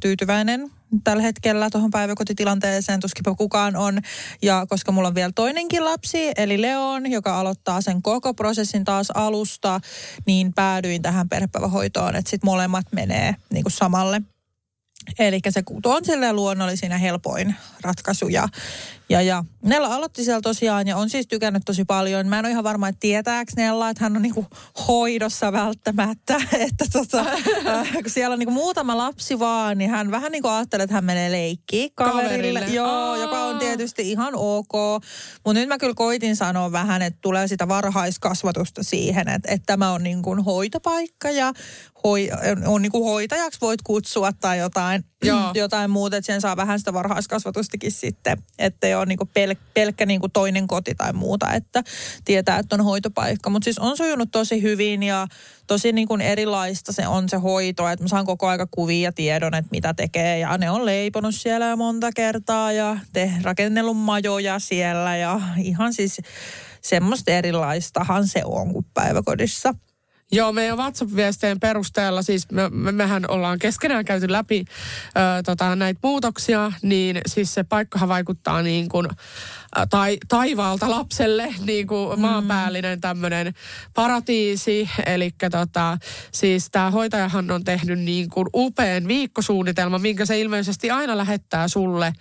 [SPEAKER 3] tyytyväinen tällä hetkellä tuohon päiväkotitilanteeseen, tuskinpa kukaan on. Ja koska mulla on vielä toinenkin lapsi, eli Leon, joka aloittaa sen koko prosessin taas alusta, niin päädyin tähän perhepäivähoitoon, että sitten molemmat menee niin kuin samalle. Eli se on silleen luonnollisin ja helpoin ratkaisu. Ja, ja, ja Nella aloitti siellä tosiaan ja on siis tykännyt tosi paljon. Mä en ole ihan varma, että tietääkö Nella, että hän on niinku hoidossa välttämättä. Että tota, äh, kun siellä on niinku muutama lapsi vaan, niin hän vähän niinku ajattelee, että hän menee leikkiin kaverille.
[SPEAKER 2] Kaverille.
[SPEAKER 3] Joo,
[SPEAKER 2] Aa.
[SPEAKER 3] joka on tietysti ihan ok. Mutta nyt mä kyllä koitin sanoa vähän, että tulee sitä varhaiskasvatusta siihen, että, että tämä on niinku hoitopaikka ja hoi, on niinku hoitajaksi voit kutsua tai jotain,
[SPEAKER 2] Joo.
[SPEAKER 3] jotain muuta, että sen saa vähän sitä varhaiskasvatustakin sitten, että ei ole niinku pel, pelkkä niinku toinen koti tai muuta, että tietää, että on hoitopaikka. Mutta siis on sujunut tosi hyvin ja tosi niinku erilaista se on se hoito, että mä saan koko aika kuvia ja tiedon, että mitä tekee ja ne on leiponut siellä jo monta kertaa ja te rakennellut majoja siellä ja ihan siis semmoista erilaistahan se on kuin päiväkodissa.
[SPEAKER 2] Joo, meidän WhatsApp-viestien perusteella, siis me, me, mehän ollaan keskenään käyty läpi ö, tota, näitä muutoksia, niin siis se paikkahan vaikuttaa niin kuin, tai, taivaalta lapselle niin kuin
[SPEAKER 3] Mm.
[SPEAKER 2] maanpäällinen tämmöinen paratiisi. Eli tota, siis tämä hoitajahan on tehnyt niin kuin upean viikkosuunnitelman, minkä se ilmeisesti aina lähettää sulle,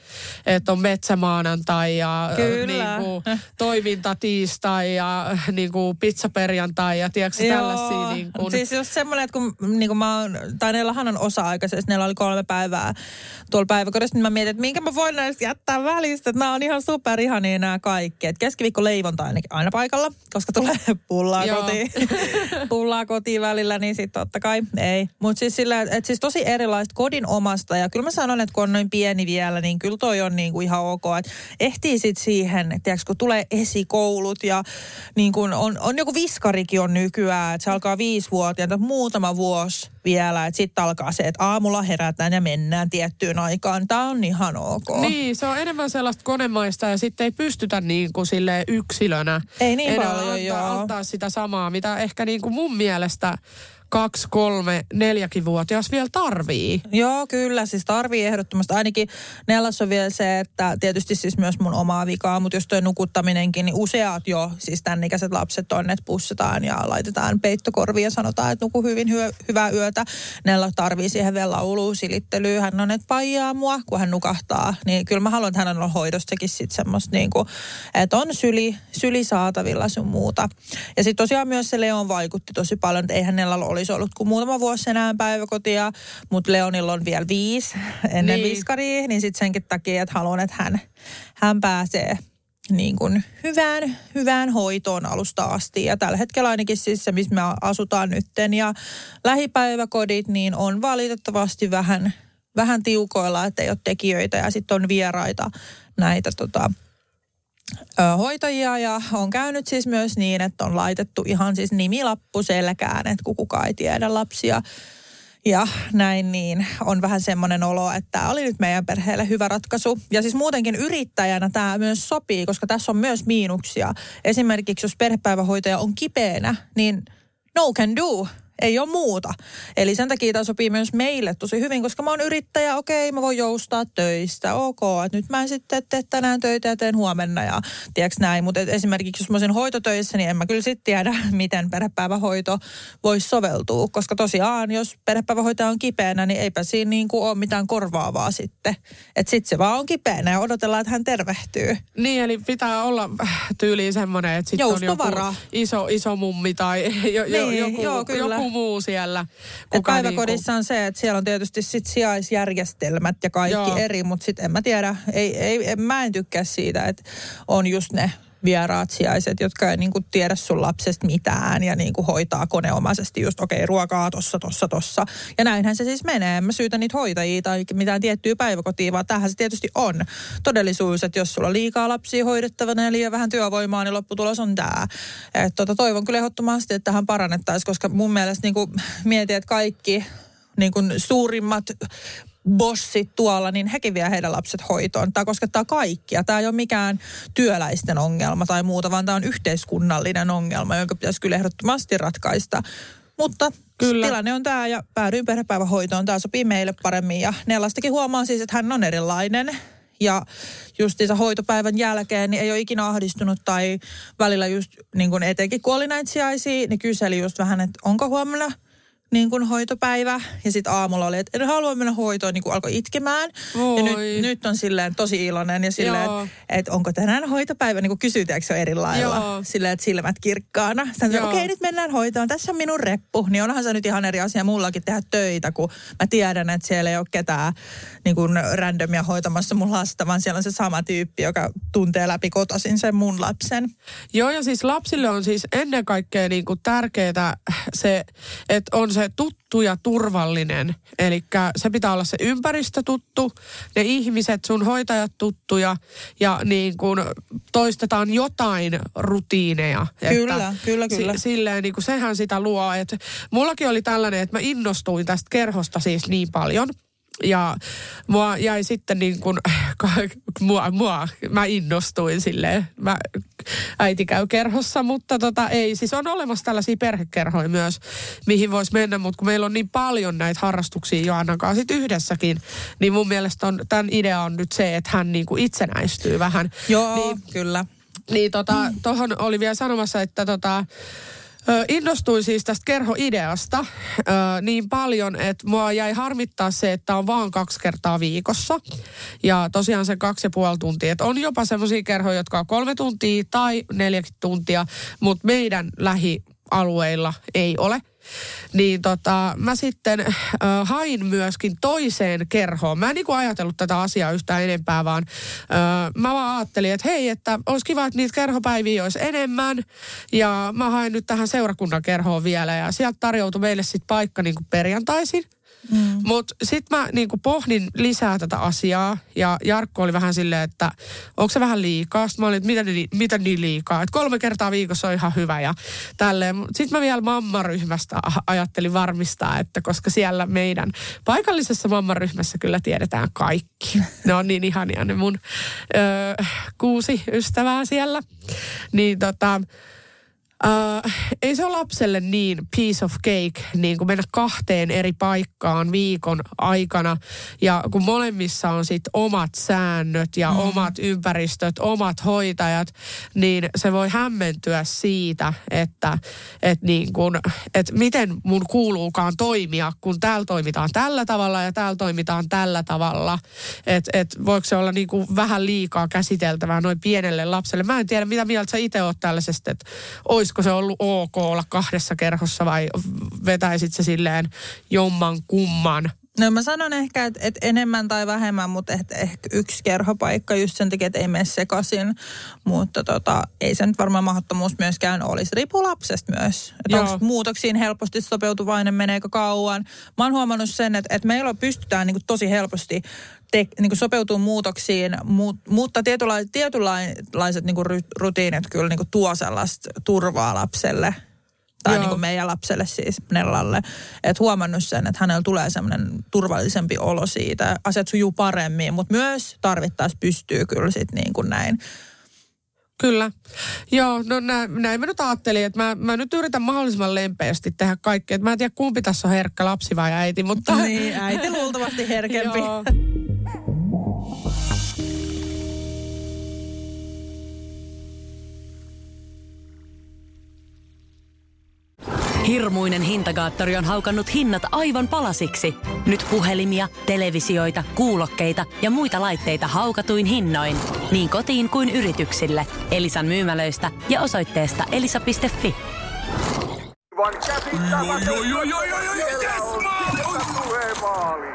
[SPEAKER 2] että on metsämaanantai ja
[SPEAKER 3] Kyllä.
[SPEAKER 2] niin kuin, toiminta tiistai ja niin kuin pizzaperjantai ja tiedätkö tällaisia niin kuin,
[SPEAKER 3] Siis just semmoinen, että kun niin kuin mä oon, tai Nellahan on osa-aikaisesti, neillä oli kolme päivää tuolla päiväkodissa, niin mä mietin, että minkä mä voin näistä jättää välistä, että nämä on ihan super ihania nämä kaikki. Että keskiviikko leivonta ainakin aina paikalla, koska tulee pullaa
[SPEAKER 2] Joo.
[SPEAKER 3] kotiin. pullaa kotiin välillä, niin sitten totta kai ei. Mutta siis sillä, että siis tosi erilaista kodin omasta, ja kyllä mä sanon, että kun on noin pieni vielä, niin kyllä toi on niin kuin ihan ok, että ehtii sitten siihen, että kun tulee esikoulut ja niin kuin on, on joku viskarikin on nykyään, että se alkaa viisivuotiaana, muutama vuosi vielä, että sitten alkaa se, että aamulla herätään ja mennään tiettyyn aikaan. Tämä on ihan ok.
[SPEAKER 2] Niin, se on enemmän sellaista konemaista ja sitten ei pystytä niin kuin silleen yksilönä
[SPEAKER 3] Ei niin
[SPEAKER 2] enää
[SPEAKER 3] paljon,
[SPEAKER 2] antaa,
[SPEAKER 3] joo.
[SPEAKER 2] antaa sitä samaa, mitä ehkä niin kuin mun mielestä kaksi, kolme, neljäkin vuotias vielä tarvii.
[SPEAKER 3] Joo, kyllä. Siis tarvii ehdottomasti. Ainakin Nellas on vielä se, että tietysti siis myös mun omaa vikaa, mutta jos toi nukuttaminenkin, niin useat jo, siis tämän ikäiset lapset on, että pussataan ja laitetaan peittokorviin ja sanotaan, että nuku hyvin hyö, hyvää yötä. Nella tarvii siihen vielä laulua, silittelyä. Hän on, että paijaa mua, kun hän nukahtaa. Niin kyllä mä haluan, että hän on hoidostakin sitten semmoista niin kuin, että on syli, syli saatavilla sun muuta. Ja sitten tosiaan myös se Leon vaikutti tosi paljon, että eihän Nellalla olisi ollut kuin muutama vuosi enää päiväkotia, mutta Leonilla on vielä viisi ennen
[SPEAKER 2] Niin.
[SPEAKER 3] niin. viskaria, niin sitten senkin takia, että haluan, että hän, hän pääsee niin kuin hyvään, hyvään hoitoon alusta asti. Ja tällä hetkellä ainakin siis se, missä me asutaan nytten ja lähipäiväkodit, niin on valitettavasti vähän, vähän tiukoilla, että ei ole tekijöitä ja sitten on vieraita näitä tota, hoitajia ja on käynyt siis myös niin, että on laitettu ihan siis nimilappu selkään, että kun kukaan ei tiedä lapsia. Ja näin niin, on vähän semmoinen olo, että tämä oli nyt meidän perheelle hyvä ratkaisu. Ja siis muutenkin yrittäjänä tämä myös sopii, koska tässä on myös miinuksia. Esimerkiksi jos perhepäivähoitaja on kipeänä, niin no can do. Ei ole muuta. Eli sen takia tämä sopii myös meille tosi hyvin, koska mä oon yrittäjä, okei, mä voin joustaa töistä, ok, että nyt mä en sitten tee tänään töitä ja teen huomenna ja tiedätkö näin. Mutta esimerkiksi jos mä olisin hoitotöissä, niin en mä kyllä sitten tiedä, miten perhepäivähoito voisi soveltua, koska tosiaan, jos perhepäivähoitaja on kipeänä, niin eipä siinä niin kuin ole mitään korvaavaa sitten. Että sitten se vaan on kipeänä ja odotellaan, että hän tervehtyy.
[SPEAKER 2] Niin, eli pitää olla tyyliin semmoinen, että sitten on joku iso, iso mummi tai jo, jo, niin, joku, joo, kyllä. joku muu siellä.
[SPEAKER 3] Kuka päiväkodissa on se, että siellä on tietysti sit sijaisjärjestelmät ja kaikki joo. eri, mutta sitten en mä tiedä, ei, ei, en, mä en tykkää siitä, että on just ne vieraat sijaiset, jotka ei niin kuin tiedä sun lapsesta mitään ja niin kuin hoitaa koneomaisesti just okei, okay, ruokaa tossa, tossa, tossa. Ja näinhän se siis menee. En mä syytä niitä hoitajia tai mitään tiettyä päiväkotia, vaan tähän se tietysti on todellisuus, että jos sulla on liikaa lapsia hoidettavana ja liian vähän työvoimaa, niin lopputulos on tämä. tota, toivon kyllä ehdottomasti, että tähän parannettaisiin, koska mun mielestä niin kuin mietin, että kaikki niin kuin suurimmat bossit tuolla, niin hekin vie heidän lapset hoitoon. Tämä koskettaa kaikkia. Tämä ei ole mikään työläisten ongelma tai muuta, vaan tämä on yhteiskunnallinen ongelma, jonka pitäisi kyllä ehdottomasti ratkaista. Mutta Kyllä. tilanne on tämä ja päädyin perhepäivähoitoon. Tämä sopii meille paremmin ja Nellastakin huomaa siis, että hän on erilainen. Ja justiinsa hoitopäivän jälkeen niin ei ole ikinä ahdistunut tai välillä just niin kuin etenkin kun oli näitä sijaisia, niin kyseli just vähän, että onko huomenna – niin kuin hoitopäivä. Ja sitten aamulla oli, että en halua mennä hoitoon, niin kuin alkoi itkemään. Oi. Ja nyt, nyt on silleen tosi iloinen ja silleen, että et onko tänään hoitopäivä, niin kuin kysytäänkö se eri lailla. Joo. Silleen, että silmät kirkkaana. Sitten okei, okay, nyt mennään hoitoon, tässä on minun reppu. Niin onhan se nyt ihan eri asia mullakin tehdä töitä, kun mä tiedän, että siellä ei ole ketään niin kuin randomia hoitamassa mun lasta, vaan siellä on se sama tyyppi, joka tuntee läpi kotosin sen mun lapsen.
[SPEAKER 2] Joo, ja siis lapsille on siis ennen kaikkea niin kuin tärkeää se, että on se tuttu ja turvallinen. Eli se pitää olla se ympäristö tuttu, ne ihmiset, sun hoitajat tuttuja ja niin kuin toistetaan jotain rutiineja.
[SPEAKER 3] Kyllä, että kyllä, kyllä.
[SPEAKER 2] S- silleen niin kuin sehän sitä luo. Että mullakin oli tällainen, että mä innostuin tästä kerhosta siis niin paljon – ja mua jäi sitten niin kuin, mua, mua, mä innostuin silleen. Mä, äiti käy kerhossa, mutta tota, ei. Siis on olemassa tällaisia perhekerhoja myös, mihin voisi mennä, mutta kun meillä on niin paljon näitä harrastuksia Joannan kanssa sit yhdessäkin, niin mun mielestä on, tämän idea on nyt se, että hän niin kuin itsenäistyy vähän.
[SPEAKER 3] Joo,
[SPEAKER 2] niin,
[SPEAKER 3] kyllä.
[SPEAKER 2] Niin tota, tohon oli vielä sanomassa, että tota, innostuin siis tästä kerhoideasta niin paljon, että mua jäi harmittaa se, että on vaan kaksi kertaa viikossa. Ja tosiaan se kaksi ja puoli tuntia. Että on jopa semmoisia kerhoja, jotka on kolme tuntia tai neljäkin tuntia, mutta meidän lähialueilla ei ole. Niin tota, mä sitten äh, hain myöskin toiseen kerhoon. Mä en niin ajatellut tätä asiaa yhtään enempää, vaan äh, mä vaan ajattelin, että hei, että olisi kiva, että niitä kerhopäiviä olisi enemmän. Ja mä hain nyt tähän seurakunnan kerhoon vielä ja sieltä tarjoutui meille sitten paikka niin kuin perjantaisin. Mm. Mutta sitten mä niinku pohdin lisää tätä asiaa ja Jarkko oli vähän silleen, että onko se vähän liikaa. Sitten mä olin, että mitä, niin, mitä niin liikaa. Että kolme kertaa viikossa on ihan hyvä ja tälleen. Sitten mä vielä mammaryhmästä ajattelin varmistaa, että koska siellä meidän paikallisessa mammaryhmässä kyllä tiedetään kaikki. Ne on niin ihania ne mun ö, kuusi ystävää siellä. Niin tota, Uh, ei se ole lapselle niin piece of cake niin kuin mennä kahteen eri paikkaan viikon aikana. Ja kun molemmissa on sit omat säännöt ja mm. omat ympäristöt, omat hoitajat, niin se voi hämmentyä siitä, että, että, niin kun, että miten mun kuuluukaan toimia, kun täällä toimitaan tällä tavalla ja täällä toimitaan tällä tavalla. Että et voiko se olla niin kuin vähän liikaa käsiteltävää noin pienelle lapselle. Mä en tiedä, mitä mieltä sä itse oot tällaisesta, että olisiko se ollut ok olla kahdessa kerhossa vai vetäisit se silleen jomman kumman?
[SPEAKER 3] No mä sanon ehkä, että, että enemmän tai vähemmän, mutta ehkä, ehkä yksi kerhopaikka just sen takia, että ei mene sekaisin. Mutta tota, ei se nyt varmaan mahdottomuus myöskään olisi. Riippuu lapsesta myös. Että onko muutoksiin helposti sopeutuvainen, meneekö kauan. Mä oon huomannut sen, että, että meillä pystytään niin tosi helposti te, niin sopeutuu muutoksiin, mu, mutta tietynlaiset, tietynlaiset niin rutiinit kyllä niin tuo sellaista turvaa lapselle – tai niin kuin meidän lapselle siis Nellalle. Että huomannut sen, että hänellä tulee semmoinen turvallisempi olo siitä. Asiat sujuu paremmin, mutta myös tarvittaessa pystyy kyllä sitten niin kuin näin
[SPEAKER 2] Kyllä. Joo, no näin, näin mä nyt ajattelin, että mä, mä nyt yritän mahdollisimman lempeästi tehdä kaikkea. Että mä en tiedä, kumpi tässä on herkkä, lapsi vai äiti, mutta...
[SPEAKER 3] Niin, äiti luultavasti herkempi.
[SPEAKER 2] Joo.
[SPEAKER 5] Hirmuinen hintakaattori on haukannut hinnat aivan palasiksi. Nyt puhelimia, televisioita, kuulokkeita ja muita laitteita haukatuin hinnoin. Niin kotiin kuin yrityksille. Elisan myymälöistä ja osoitteesta elisa.fi.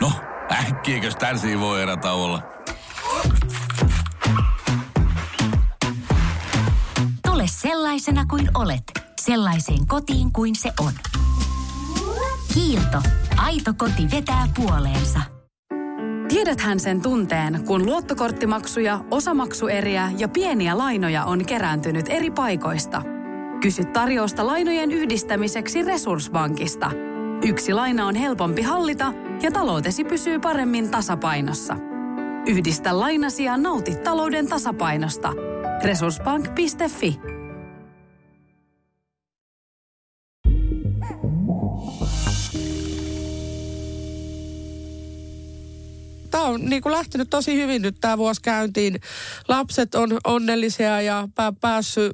[SPEAKER 6] No, äkkiäkös tän voi erä olla?
[SPEAKER 7] Tule sellaisena kuin olet, sellaiseen kotiin kuin se on. Kiilto. Aito koti vetää puoleensa.
[SPEAKER 4] Tiedäthän sen tunteen, kun luottokorttimaksuja, osamaksueriä ja pieniä lainoja on kerääntynyt eri paikoista. Kysy tarjousta lainojen yhdistämiseksi Resurssbankista. Yksi laina on helpompi hallita ja taloutesi pysyy paremmin tasapainossa. Yhdistä lainasi ja nauti talouden tasapainosta. Resurssbank.fi
[SPEAKER 2] tämä on niin kuin lähtenyt tosi hyvin nyt tämä vuosi käyntiin. Lapset on onnellisia ja pää, päässyt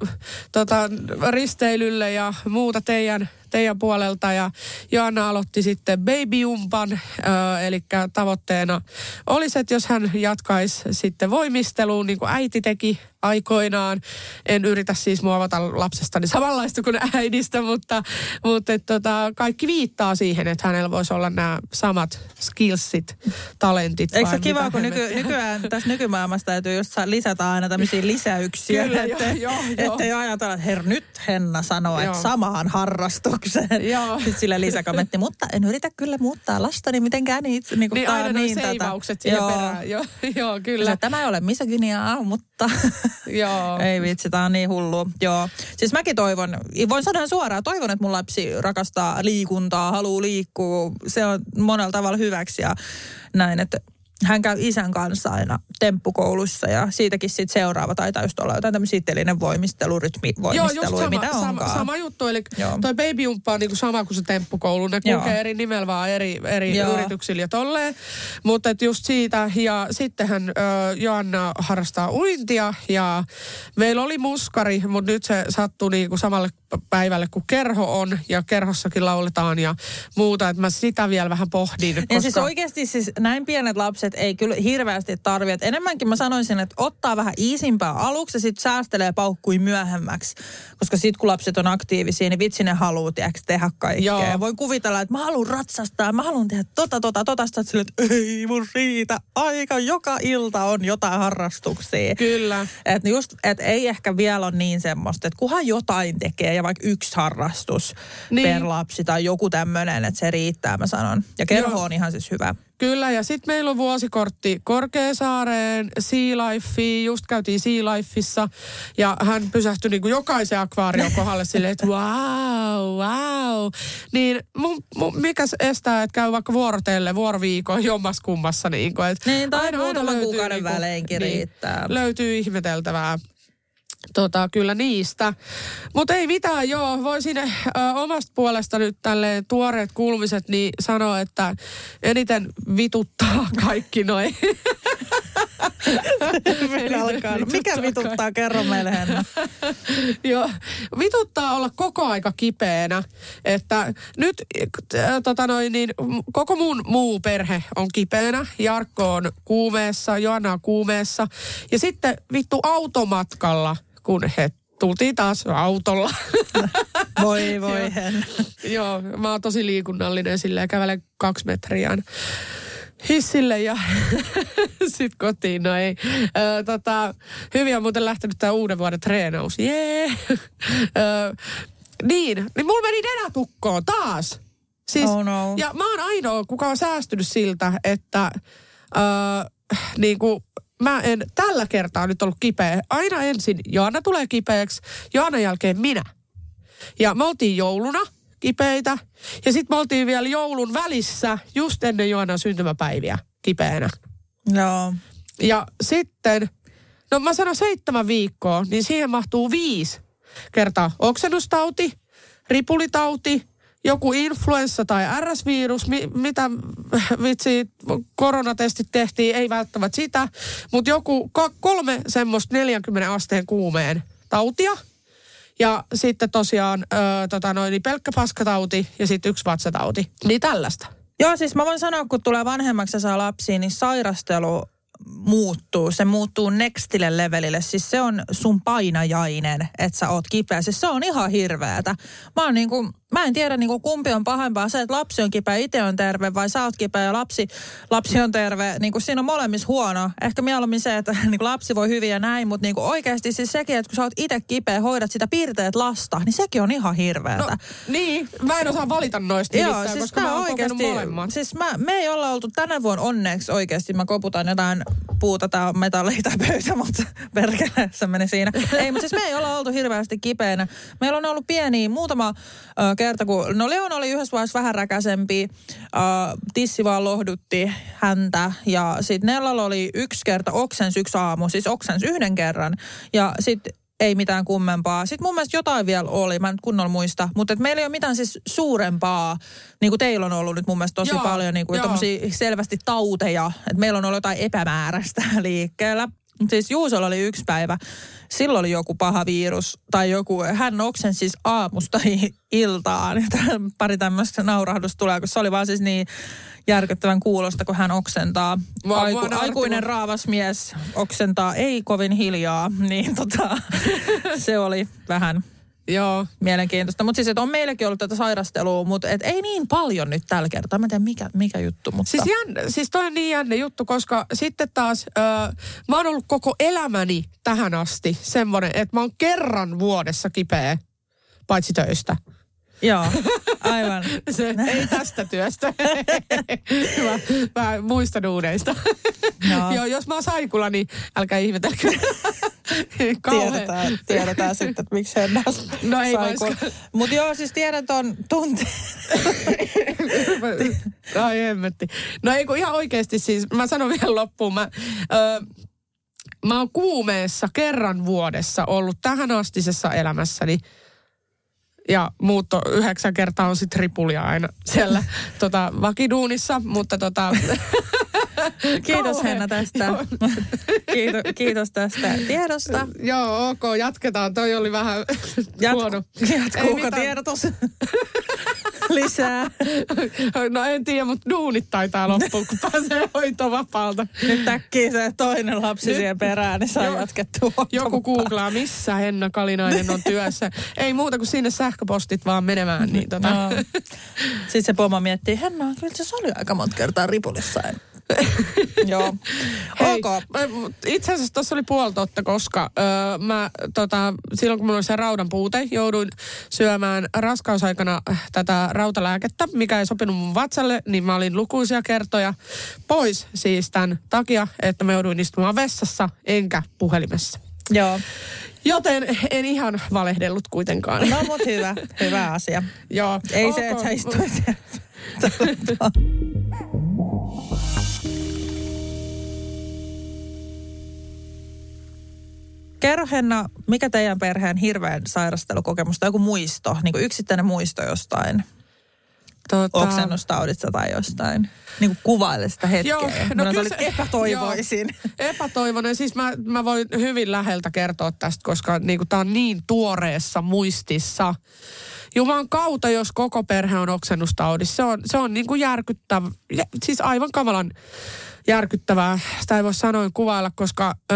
[SPEAKER 2] tota, risteilylle ja muuta teidän teidän puolelta ja Joanna aloitti sitten babyumpan, eli tavoitteena olisi, että jos hän jatkaisi sitten voimisteluun, niin kuin äiti teki aikoinaan. En yritä siis muovata lapsestani samanlaista kuin äidistä, mutta, mutta et, tota, kaikki viittaa siihen, että hänellä voisi olla nämä samat skillsit, talentit.
[SPEAKER 3] Eikö se kiva, kun nyky, nykyään tässä nykymaailmassa täytyy just lisätä aina tämmöisiä lisäyksiä,
[SPEAKER 2] Kyllä,
[SPEAKER 3] että,
[SPEAKER 2] joo, joo,
[SPEAKER 3] ettei ajatella, että her, nyt Henna sanoo, että samaan harrastukseen.
[SPEAKER 2] Joo.
[SPEAKER 3] Sille lisäkommentti, mutta en yritä kyllä muuttaa lastani mitenkään itse. Niin, kuin
[SPEAKER 2] Niin
[SPEAKER 3] on
[SPEAKER 2] aina niin
[SPEAKER 3] tätä.
[SPEAKER 2] seivaukset siihen
[SPEAKER 3] Joo.
[SPEAKER 2] perään. Joo, joo kyllä.
[SPEAKER 3] Tämä ei ole misogyniaa, mutta
[SPEAKER 2] Joo.
[SPEAKER 3] ei vitsi, tämä on niin hullu. Joo. Siis mäkin toivon, voin sanoa suoraan, toivon, että mun lapsi rakastaa liikuntaa, haluaa liikkua. Se on monella tavalla hyväksi ja näin, että hän käy isän kanssa aina temppukoulussa ja siitäkin sitten seuraava taitaa just olla jotain tämmöisiä telinen voimistelurytmi,
[SPEAKER 2] Joo, just
[SPEAKER 3] voimistelua,
[SPEAKER 2] sama,
[SPEAKER 3] mitä
[SPEAKER 2] sama,
[SPEAKER 3] onkaan.
[SPEAKER 2] sama juttu. Eli
[SPEAKER 3] Joo.
[SPEAKER 2] toi babyumppa on niinku sama kuin se temppukoulu. Ne
[SPEAKER 3] Joo.
[SPEAKER 2] kulkee eri nimellä vaan eri, eri
[SPEAKER 3] Joo.
[SPEAKER 2] yrityksillä ja tolleen. Mutta et just siitä. Ja sittenhän ö, Joanna harrastaa uintia ja meillä oli muskari, mutta nyt se sattui niinku samalle päivälle kuin kerho on ja kerhossakin lauletaan ja muuta. Että mä sitä vielä vähän pohdin. Koska...
[SPEAKER 3] Ja siis oikeasti siis näin pienet lapset ei kyllä hirveästi tarvitse. Et Enemmänkin mä sanoisin, että ottaa vähän iisimpää aluksi ja sitten säästelee paukkui myöhemmäksi. Koska sitten kun lapset on aktiivisia, niin vitsi ne haluaa tiedätkö, tehdä kaikkea.
[SPEAKER 2] Joo.
[SPEAKER 3] Ja Voin kuvitella, että mä haluan ratsastaa, mä haluan tehdä tota, tota, tota. Sitten sille, että ei mun riitä aika. Joka ilta on jotain harrastuksia.
[SPEAKER 2] Kyllä.
[SPEAKER 3] Että just, et ei ehkä vielä ole niin semmoista, että kunhan jotain tekee ja vaikka yksi harrastus
[SPEAKER 2] niin.
[SPEAKER 3] per lapsi tai joku tämmöinen, että se riittää, mä sanon. Ja kerho
[SPEAKER 2] Joo.
[SPEAKER 3] on ihan siis hyvä.
[SPEAKER 2] Kyllä, ja sitten meillä on vuosikortti Korkeasaareen, Sea Lifeen, just käytiin Sea Lifeissa, ja hän pysähtyi niin kuin jokaisen akvaarion kohdalle silleen, että wow, wow. Niin mun, mun, mikä estää, että käy vaikka vuorotelle vuoroviikon jommas kummassa, niin kuin, että
[SPEAKER 3] Niin, tai muutaman kuukauden väleinkin riittää.
[SPEAKER 2] Löytyy ihmeteltävää. Tota, kyllä niistä. Mutta ei mitään, joo. Voisin ö, omasta puolesta nyt tälle tuoreet kuulumiset niin sanoa, että eniten vituttaa kaikki noin.
[SPEAKER 3] No, Mikä vituttaa? Kerro meille, Henna.
[SPEAKER 2] Joo, vituttaa olla koko aika kipeänä. Että nyt äh, tota noin, niin, koko mun muu perhe on kipeänä. Jarkko on kuumeessa, Joanna on kuumeessa. Ja sitten vittu automatkalla, kun he tultiin taas autolla.
[SPEAKER 3] Voi, voi.
[SPEAKER 2] Joo, mä oon tosi liikunnallinen silleen, kävelen kaksi metriä hissille ja sitten kotiin. No ei. Ö, tota, hyvin on muuten lähtenyt tämä uuden vuoden treenaus. Jee. Ö, niin, niin mulla meni nenä tukkoon taas. Siis,
[SPEAKER 3] Oh no.
[SPEAKER 2] Ja mä oon ainoa, kuka on säästynyt siltä, että ö, niin kuin, mä en tällä kertaa nyt ollut kipeä. Aina ensin Joanna tulee kipeäksi, Joanna jälkeen minä. Ja me oltiin jouluna kipeitä. Ja sitten me oltiin vielä joulun välissä just ennen Joannan syntymäpäiviä kipeänä.
[SPEAKER 3] Joo.
[SPEAKER 2] Ja sitten No mä sanon seitsemän viikkoa, niin siihen mahtuu viisi kertaa oksennustauti, ripulitauti, joku influenssa tai RS-virus, mi, mitä vitsi koronatestit tehtiin, ei välttämättä sitä, mutta joku kolme semmoista 40 asteen kuumeen tautia. Ja sitten tosiaan ö, tota noin, niin pelkkä paskatauti ja sitten yksi vatsatauti. Niin tällaista.
[SPEAKER 3] Joo, siis mä voin sanoa, kun tulee vanhemmaksi ja saa lapsia, niin sairastelu muuttuu. Se muuttuu nextille levelille. Siis se on sun painajainen, että sä oot kipeä. Siis se on ihan hirveätä. Mä oon niinku, mä en tiedä niinku kumpi on pahempaa. Se, että lapsi on kipeä, itse on terve vai sä oot kipeä ja lapsi, lapsi on terve. Niinku siinä on molemmissa huono. Ehkä mieluummin se, että niinku lapsi voi hyvin ja näin, mutta niinku oikeasti siis sekin, että kun sä oot itse kipeä, hoidat sitä piirteet lasta, niin sekin on ihan hirveätä.
[SPEAKER 2] No, niin, mä en osaa valita noista
[SPEAKER 3] Joo,
[SPEAKER 2] nimittäin,
[SPEAKER 3] siis
[SPEAKER 2] koska mä oon
[SPEAKER 3] oikeasti,
[SPEAKER 2] molemmat.
[SPEAKER 3] siis mä, me ei olla oltu tänä vuonna onneksi oikeasti, mä koputan jotain puuta, tai pöytä, mutta perkele, se meni siinä. Ei, mutta siis me ei olla oltu hirveästi kipeänä. Meillä on ollut pieniä muutama ö, kerta, kun, no Leon oli yhdessä vaiheessa vähän räkäsempi, ö, tissi vaan lohdutti häntä ja sitten Nellalla oli yksi kerta oksens yksi aamu, siis oksens yhden kerran ja sitten ei mitään kummempaa. Sitten mun mielestä jotain vielä oli, mä en kunnolla muista, mutta meillä ei ole mitään siis suurempaa, niin kuin teillä on ollut nyt mun mielestä tosi
[SPEAKER 2] Joo,
[SPEAKER 3] paljon niin kuin selvästi tauteja, että meillä on ollut jotain epämääräistä liikkeellä. Siis Juusolla oli yksi päivä, silloin oli joku paha virus tai joku, hän oksen siis aamusta iltaan. Pari tämmöistä naurahdusta tulee, kun se oli vaan siis niin järkyttävän kuulosta, kun hän oksentaa.
[SPEAKER 2] Mua
[SPEAKER 3] Aiku,
[SPEAKER 2] nauratti,
[SPEAKER 3] aikuinen
[SPEAKER 2] kun-
[SPEAKER 3] raavas mies oksentaa ei kovin hiljaa, niin tota, se oli vähän
[SPEAKER 2] Joo,
[SPEAKER 3] mielenkiintoista. Mutta siis, että on meilläkin ollut tätä sairastelua, mutta et ei niin paljon nyt tällä kertaa. Mä en tiedä, mikä, mikä juttu, mutta...
[SPEAKER 2] Siis, jännä, siis toi on niin jännä juttu, koska sitten taas ö, mä oon ollut koko elämäni tähän asti semmoinen, että mä oon kerran vuodessa kipeä, paitsi töistä.
[SPEAKER 3] Joo, aivan.
[SPEAKER 2] Se ei tästä työstä. mä, mä muistan uudeista.
[SPEAKER 3] Joo.
[SPEAKER 2] Joo, jos mä oon saikulla, niin älkää ihmetelkö.
[SPEAKER 3] Tiedetään, tiedetään sitten, että miksi Henna
[SPEAKER 2] No ei
[SPEAKER 3] sai, kun- Mut joo, siis tiedän ton tunti.
[SPEAKER 2] Ai hemmetti. No ei kun ihan oikeasti siis, mä sanon vielä loppuun. Mä, ö, mä oon kuumeessa kerran vuodessa ollut tähän astisessa elämässäni. Ja muutto yhdeksän kertaa on sitten ripulia aina siellä tota, vakiduunissa, mutta tota...
[SPEAKER 3] Kiitos. Henna tästä.
[SPEAKER 2] Joo.
[SPEAKER 3] Kiitos, kiitos tästä tiedosta.
[SPEAKER 2] Joo, ok, jatketaan. Toi oli vähän huono. Ei
[SPEAKER 3] Jatkuuko tiedotus? Lisää.
[SPEAKER 2] No en tiedä, mutta duunit taitaa loppua, kun pääsee hoitovapaalta.
[SPEAKER 3] Nyt äkkiä se toinen lapsi
[SPEAKER 2] Nyt-
[SPEAKER 3] siihen perään, niin saa jatkettua.
[SPEAKER 2] Joku googlaa, missä Henna Kalinainen on työssä. Ei muuta kuin sinne sähköpostit vaan menemään. Niin tota.
[SPEAKER 3] No. Sitten se pomo miettii, Henna, kyllä se oli aika monta kertaa ripulissa. Joo.
[SPEAKER 2] Hei,
[SPEAKER 3] Ok.
[SPEAKER 2] mä- mut itse asiassa tuossa oli puoli totta, koska öö, mä tota, silloin kun mulla oli se raudan puute, jouduin syömään raskausaikana äh, tätä rautalääkettä, mikä ei sopinut mun vatsalle, niin mä olin lukuisia kertoja pois siis tämän takia, että mä jouduin istumaan vessassa enkä puhelimessa.
[SPEAKER 3] Joo.
[SPEAKER 2] Joten en ihan valehdellut kuitenkaan.
[SPEAKER 3] No mut hyvä, hyvä asia.
[SPEAKER 2] Joo.
[SPEAKER 3] Ei
[SPEAKER 2] ok.
[SPEAKER 3] se, että sä istuit Kerro Henna, mikä teidän perheen hirveän sairastelukokemus tai joku muisto, niin kuin yksittäinen muisto jostain
[SPEAKER 2] Tota,
[SPEAKER 3] oksennustaudista tai jostain? Niin kuin kuvaile sitä hetkeä.
[SPEAKER 2] Joo,
[SPEAKER 3] no,
[SPEAKER 2] kyllä se-
[SPEAKER 3] epätoivoisin.
[SPEAKER 2] Joo, epätoivoinen. Siis mä, mä voin hyvin läheltä kertoa tästä, koska niinku, tämä on niin tuoreessa muistissa. Jumalan kautta, jos koko perhe on oksennustaudissa, se on, se on niinku järkyttävä, ja, siis aivan kamalan järkyttävää. Sitä ei voi sanoin kuvailla, koska ö,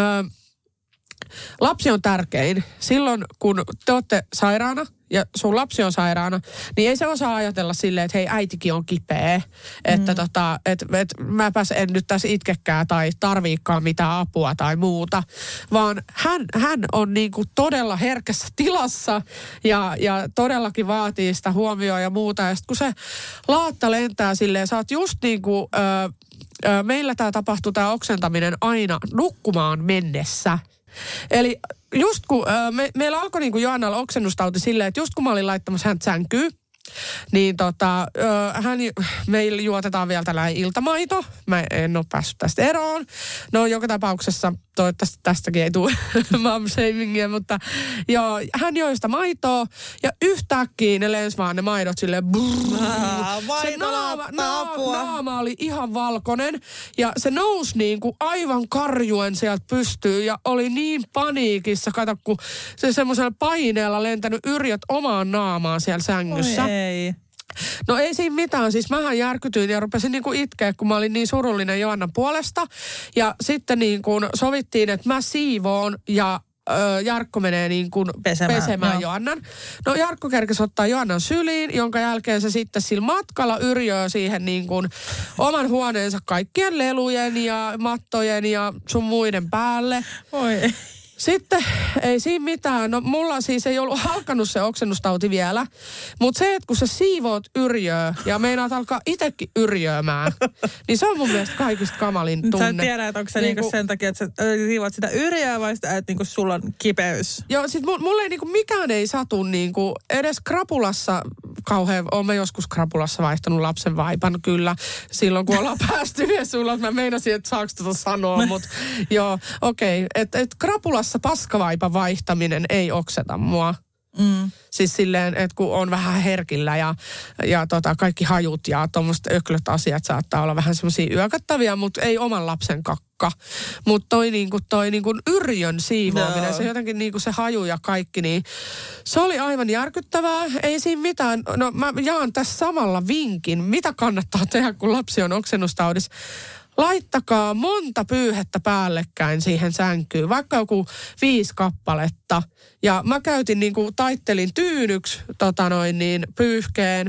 [SPEAKER 2] lapsi on tärkein. Silloin, kun te olette sairaana ja sun lapsi on sairaana, niin ei se osaa ajatella silleen, että hei äitikin on kipeä. Että
[SPEAKER 3] Mm.
[SPEAKER 2] tota, et, et mäpäs en nyt tässä itkekään tai tarviikaan mitään apua tai muuta. Vaan hän, hän on niinku todella herkässä tilassa ja, ja todellakin vaatii sitä huomioon ja muuta. Ja sitten kun se laatta lentää silleen, sä oot just niin kuin... Ö, ö, meillä tämä tapahtuu, tämä oksentaminen aina nukkumaan mennessä. Eli just kun ö, me, meillä alkoi niin kuin Joannalla oksennustauti silleen, että just kun mä olin laittamassa häntä sänkyyn, Niin tota, hän, meillä juotetaan vielä tällainen iltamaito. Mä en ole päässyt tästä eroon. No joka tapauksessa toivottavasti tästäkin ei tule mom shamingia, mutta joo, hän joi sitä maitoa ja yhtäkkiä ne lensi vaan ne maidot silleen se naama, naama, naama, oli ihan valkoinen ja se nousi niin kuin aivan karjuen sieltä pystyyn ja oli niin paniikissa, kato kun se semmoisella paineella lentänyt yrjöt omaan naamaan siellä sängyssä.
[SPEAKER 3] Oi ei.
[SPEAKER 2] No ei siinä mitään. Siis mähän järkytyin ja rupesin niinku itkeä, kun mä olin niin surullinen Joannan puolesta. Ja sitten niin kuin sovittiin, että mä siivoon ja ö, Jarkko menee niin kuin
[SPEAKER 3] Pesemään,
[SPEAKER 2] pesemään
[SPEAKER 3] joo.
[SPEAKER 2] Joannan. No Jarkko kerkesi ottaa Joannan syliin, jonka jälkeen se sitten sillä matkalla yrjöö siihen niin kuin oman huoneensa kaikkien lelujen ja mattojen ja sun muiden päälle.
[SPEAKER 3] Oi.
[SPEAKER 2] Sitten ei siinä mitään. No mulla siis ei ollut alkanut se oksennustauti vielä. Mutta se, että kun sä siivoot yrjöö ja meinaat alkaa itsekin yrjöömään, niin se on mun mielestä kaikista kamalin tunne.
[SPEAKER 3] Sä et tiedä, että onko se
[SPEAKER 2] Niinku-
[SPEAKER 3] niinku sen takia, että sä siivoat sitä yrjää vai sitä, että niinku sulla on kipeys?
[SPEAKER 2] Joo, sit mulle, ei niinku mikään ei satu niinku, edes krapulassa kauhean, oon mä joskus krapulassa vaihtanut lapsen vaipan kyllä, silloin kun ollaan päästy yhdessä mä meinasin, että saaks tota sanoa, mutta joo, okei, okay. että et krapulassa paskavaipan vaihtaminen ei okseta mua.
[SPEAKER 3] Mm.
[SPEAKER 2] Siis silleen, että kun on vähän herkillä ja, ja tota, kaikki hajut ja tuommoiset öklöt asiat saattaa olla vähän semmoisia yökattavia, mutta ei oman lapsen kakka. Mutta toi, niinku, toi niinku yrjön siivoaminen,
[SPEAKER 3] Joo.
[SPEAKER 2] se jotenkin niinku se haju ja kaikki, niin se oli aivan järkyttävää. Ei siinä mitään. No mä jaan tässä samalla vinkin, mitä kannattaa tehdä, kun lapsi on oksennustaudissa. Laittakaa monta pyyhettä päällekkäin siihen sänkyyn, vaikka joku viisi kappaletta. Ja mä käytin niin kuin taittelin tyynyksi tota noin niin, pyyhkeen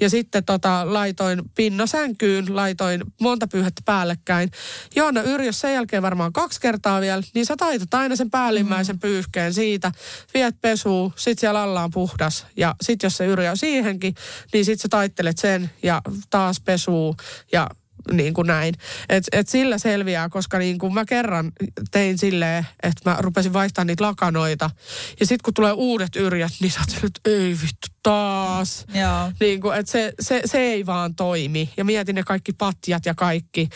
[SPEAKER 2] ja sitten tota, laitoin pinnasänkyyn, laitoin monta pyyhettä päällekkäin. Joonna yrjös sen jälkeen varmaan kaksi kertaa vielä, niin sä taitat aina sen päällimmäisen pyyhkeen siitä, viet pesuun, sit siellä alla on puhdas. Ja sit jos se yrjö siihenkin, niin sit sä taittelet sen ja taas pesuu ja niin kuin näin. Et, et sillä selviää, koska niin kuin mä kerran tein silleen, että mä rupesin vaihtamaan niitä lakanoita. Ja sitten kun tulee uudet yrjät, niin sä oot että ei vittu taas.
[SPEAKER 3] Joo.
[SPEAKER 2] Niin kuin, että se, se, se ei vaan toimi. Ja mietin ne kaikki patjat ja kaikki.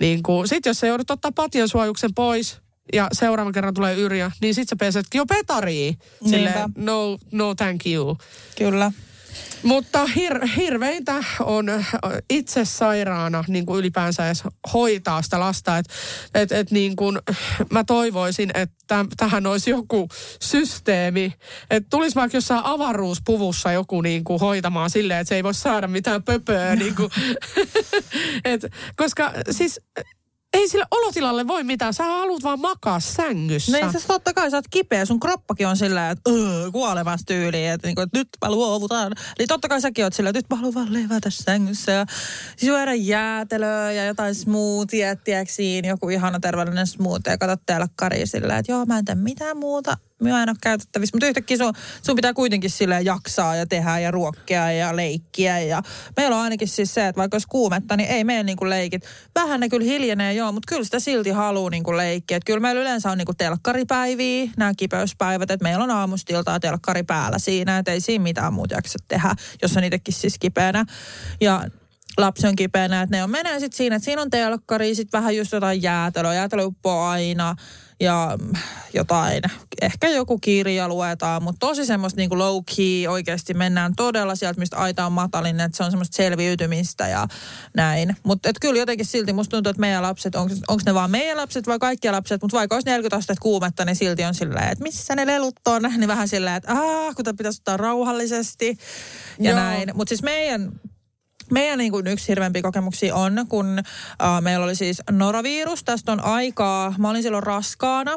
[SPEAKER 2] Niin kuin, sit jos sä joudut ottaa patjan suojuksen pois, ja seuraavan kerran tulee yrjö, niin sit sä pesetkin jo petariin. Silleen, no, no thank you.
[SPEAKER 3] Kyllä.
[SPEAKER 2] Mutta hir, hirveintä on ö, itse sairaana niin kuin ylipäänsä edes hoitaa sitä lasta. Että et, et niin kuin, mä toivoisin, että tähän olisi joku systeemi. Että tulisi vaikka jossain avaruuspuvussa joku niin kuin hoitamaan silleen, että se ei voi saada mitään pöpöä. niin kuin. et, koska siis ei sille olotilalle voi mitään. Sä haluat vaan makaa sängyssä.
[SPEAKER 3] No itse asiassa totta kai sä oot kipeä, sun kroppakin on sillä, että öö, kuolemassa tyyliin, että, niinku, että nyt mä luovutan. Eli totta kai säkin oot sillä, että nyt mä haluan vaan levätä sängyssä ja syödä jäätelöä ja jotain smoothie, tiedätkö joku ihana terveellinen smoothie ja katsot telkkariin sillä, että joo mä en tee mitään muuta, en ole käytettävissä. Mutta yhtäkkiä sun, sun pitää kuitenkin sille jaksaa ja tehdä ja ruokkia ja leikkiä. Ja meillä on ainakin siis se, että vaikka olisi kuumetta, niin ei meidän niinku leikit. Vähän ne kyllä hiljenee joo, mutta kyllä sitä silti haluaa niinku leikkiä. Et kyllä meillä yleensä on niinku telkkaripäiviä, nämä kipeyspäivät, että meillä on aamustiltaa telkkari päällä siinä, että ei siinä mitään muuta jaksa tehdä, jos on itsekin siis kipeänä. Ja lapsi on kipeänä, että ne on menee sitten siinä, että siinä on telkkari, sitten vähän just jotain jäätelöä, jäätelö aina ja jotain, ehkä joku kirja luetaan, mutta tosi semmoista niinku low key, oikeasti mennään todella sieltä, mistä aita on matalin, että se on semmoista selviytymistä ja näin. Mutta kyllä jotenkin silti musta tuntuu, että meidän lapset, onko ne vaan meidän lapset vai kaikkia lapset, mutta vaikka olisi 40 astetta kuumetta, niin silti on silleen, että missä ne lelut on, niin vähän silleen, että aah, kun pitäisi ottaa rauhallisesti ja
[SPEAKER 2] Joo.
[SPEAKER 3] näin. Mutta siis meidän meidän niin kuin yksi hirveämpi kokemuksia on, kun äh, meillä oli siis norovirus. Tästä on aikaa, mä olin silloin raskaana,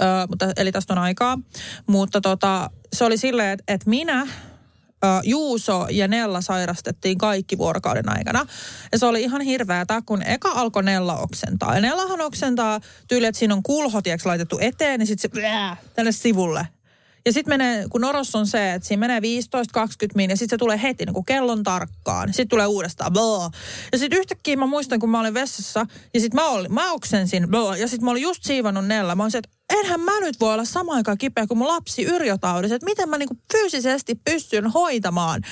[SPEAKER 3] äh, mutta, eli tästä on aikaa. Mutta tota, se oli silleen, että, että minä, äh, Juuso ja Nella sairastettiin kaikki vuorokauden aikana. Ja se oli ihan hirveätä, kun eka alkoi Nella oksentaa. Ja Nellahan oksentaa tyyli, että siinä on kulho, laitettu eteen, niin sitten se tänne sivulle. Ja sitten menee, kun noros on se, että siinä menee 15-20 min ja sitten se tulee heti niin kuin kellon tarkkaan. Sitten tulee uudestaan blah. Ja sitten yhtäkkiä mä muistan, kun mä olin vessassa ja sitten mä, olin, mä oksensin blah. Ja sitten mä olin just siivannut Nella. Mä olin se, että enhän mä nyt voi olla samaan aikaan kipeä kuin mun lapsi yrjotaudissa, että miten mä niinku fyysisesti pystyn hoitamaan.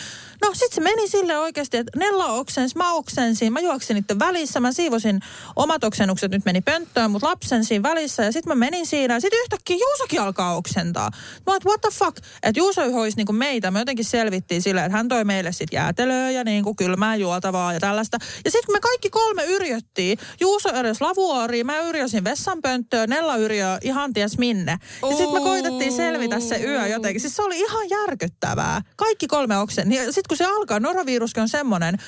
[SPEAKER 3] No sit se meni sille oikeasti, että Nella oksens, mä oksensin, mä juoksin niiden välissä, mä siivosin omat oksennukset, nyt meni pönttöön, mutta lapsen siinä välissä ja sitten mä menin siinä ja sitten yhtäkkiä Juusokin alkaa oksentaa. Mä oon, what the fuck, että Juuso hoisi niinku meitä, me jotenkin selvittiin sille, että hän toi meille sitten jäätelöä ja niinku kylmää juotavaa ja tällaista. Ja sitten kun me kaikki kolme yrjöttiin, Juuso edes lavuoriin, mä yrjösin vessanpönttöön, Nella yrjö ihan ties minne. Ja sitten me koitettiin selvitä se yö jotenkin. Siis se oli ihan järkyttävää. Kaikki kolme oksen. Ja sitten kun se alkaa, noroviruskin on semmoinen,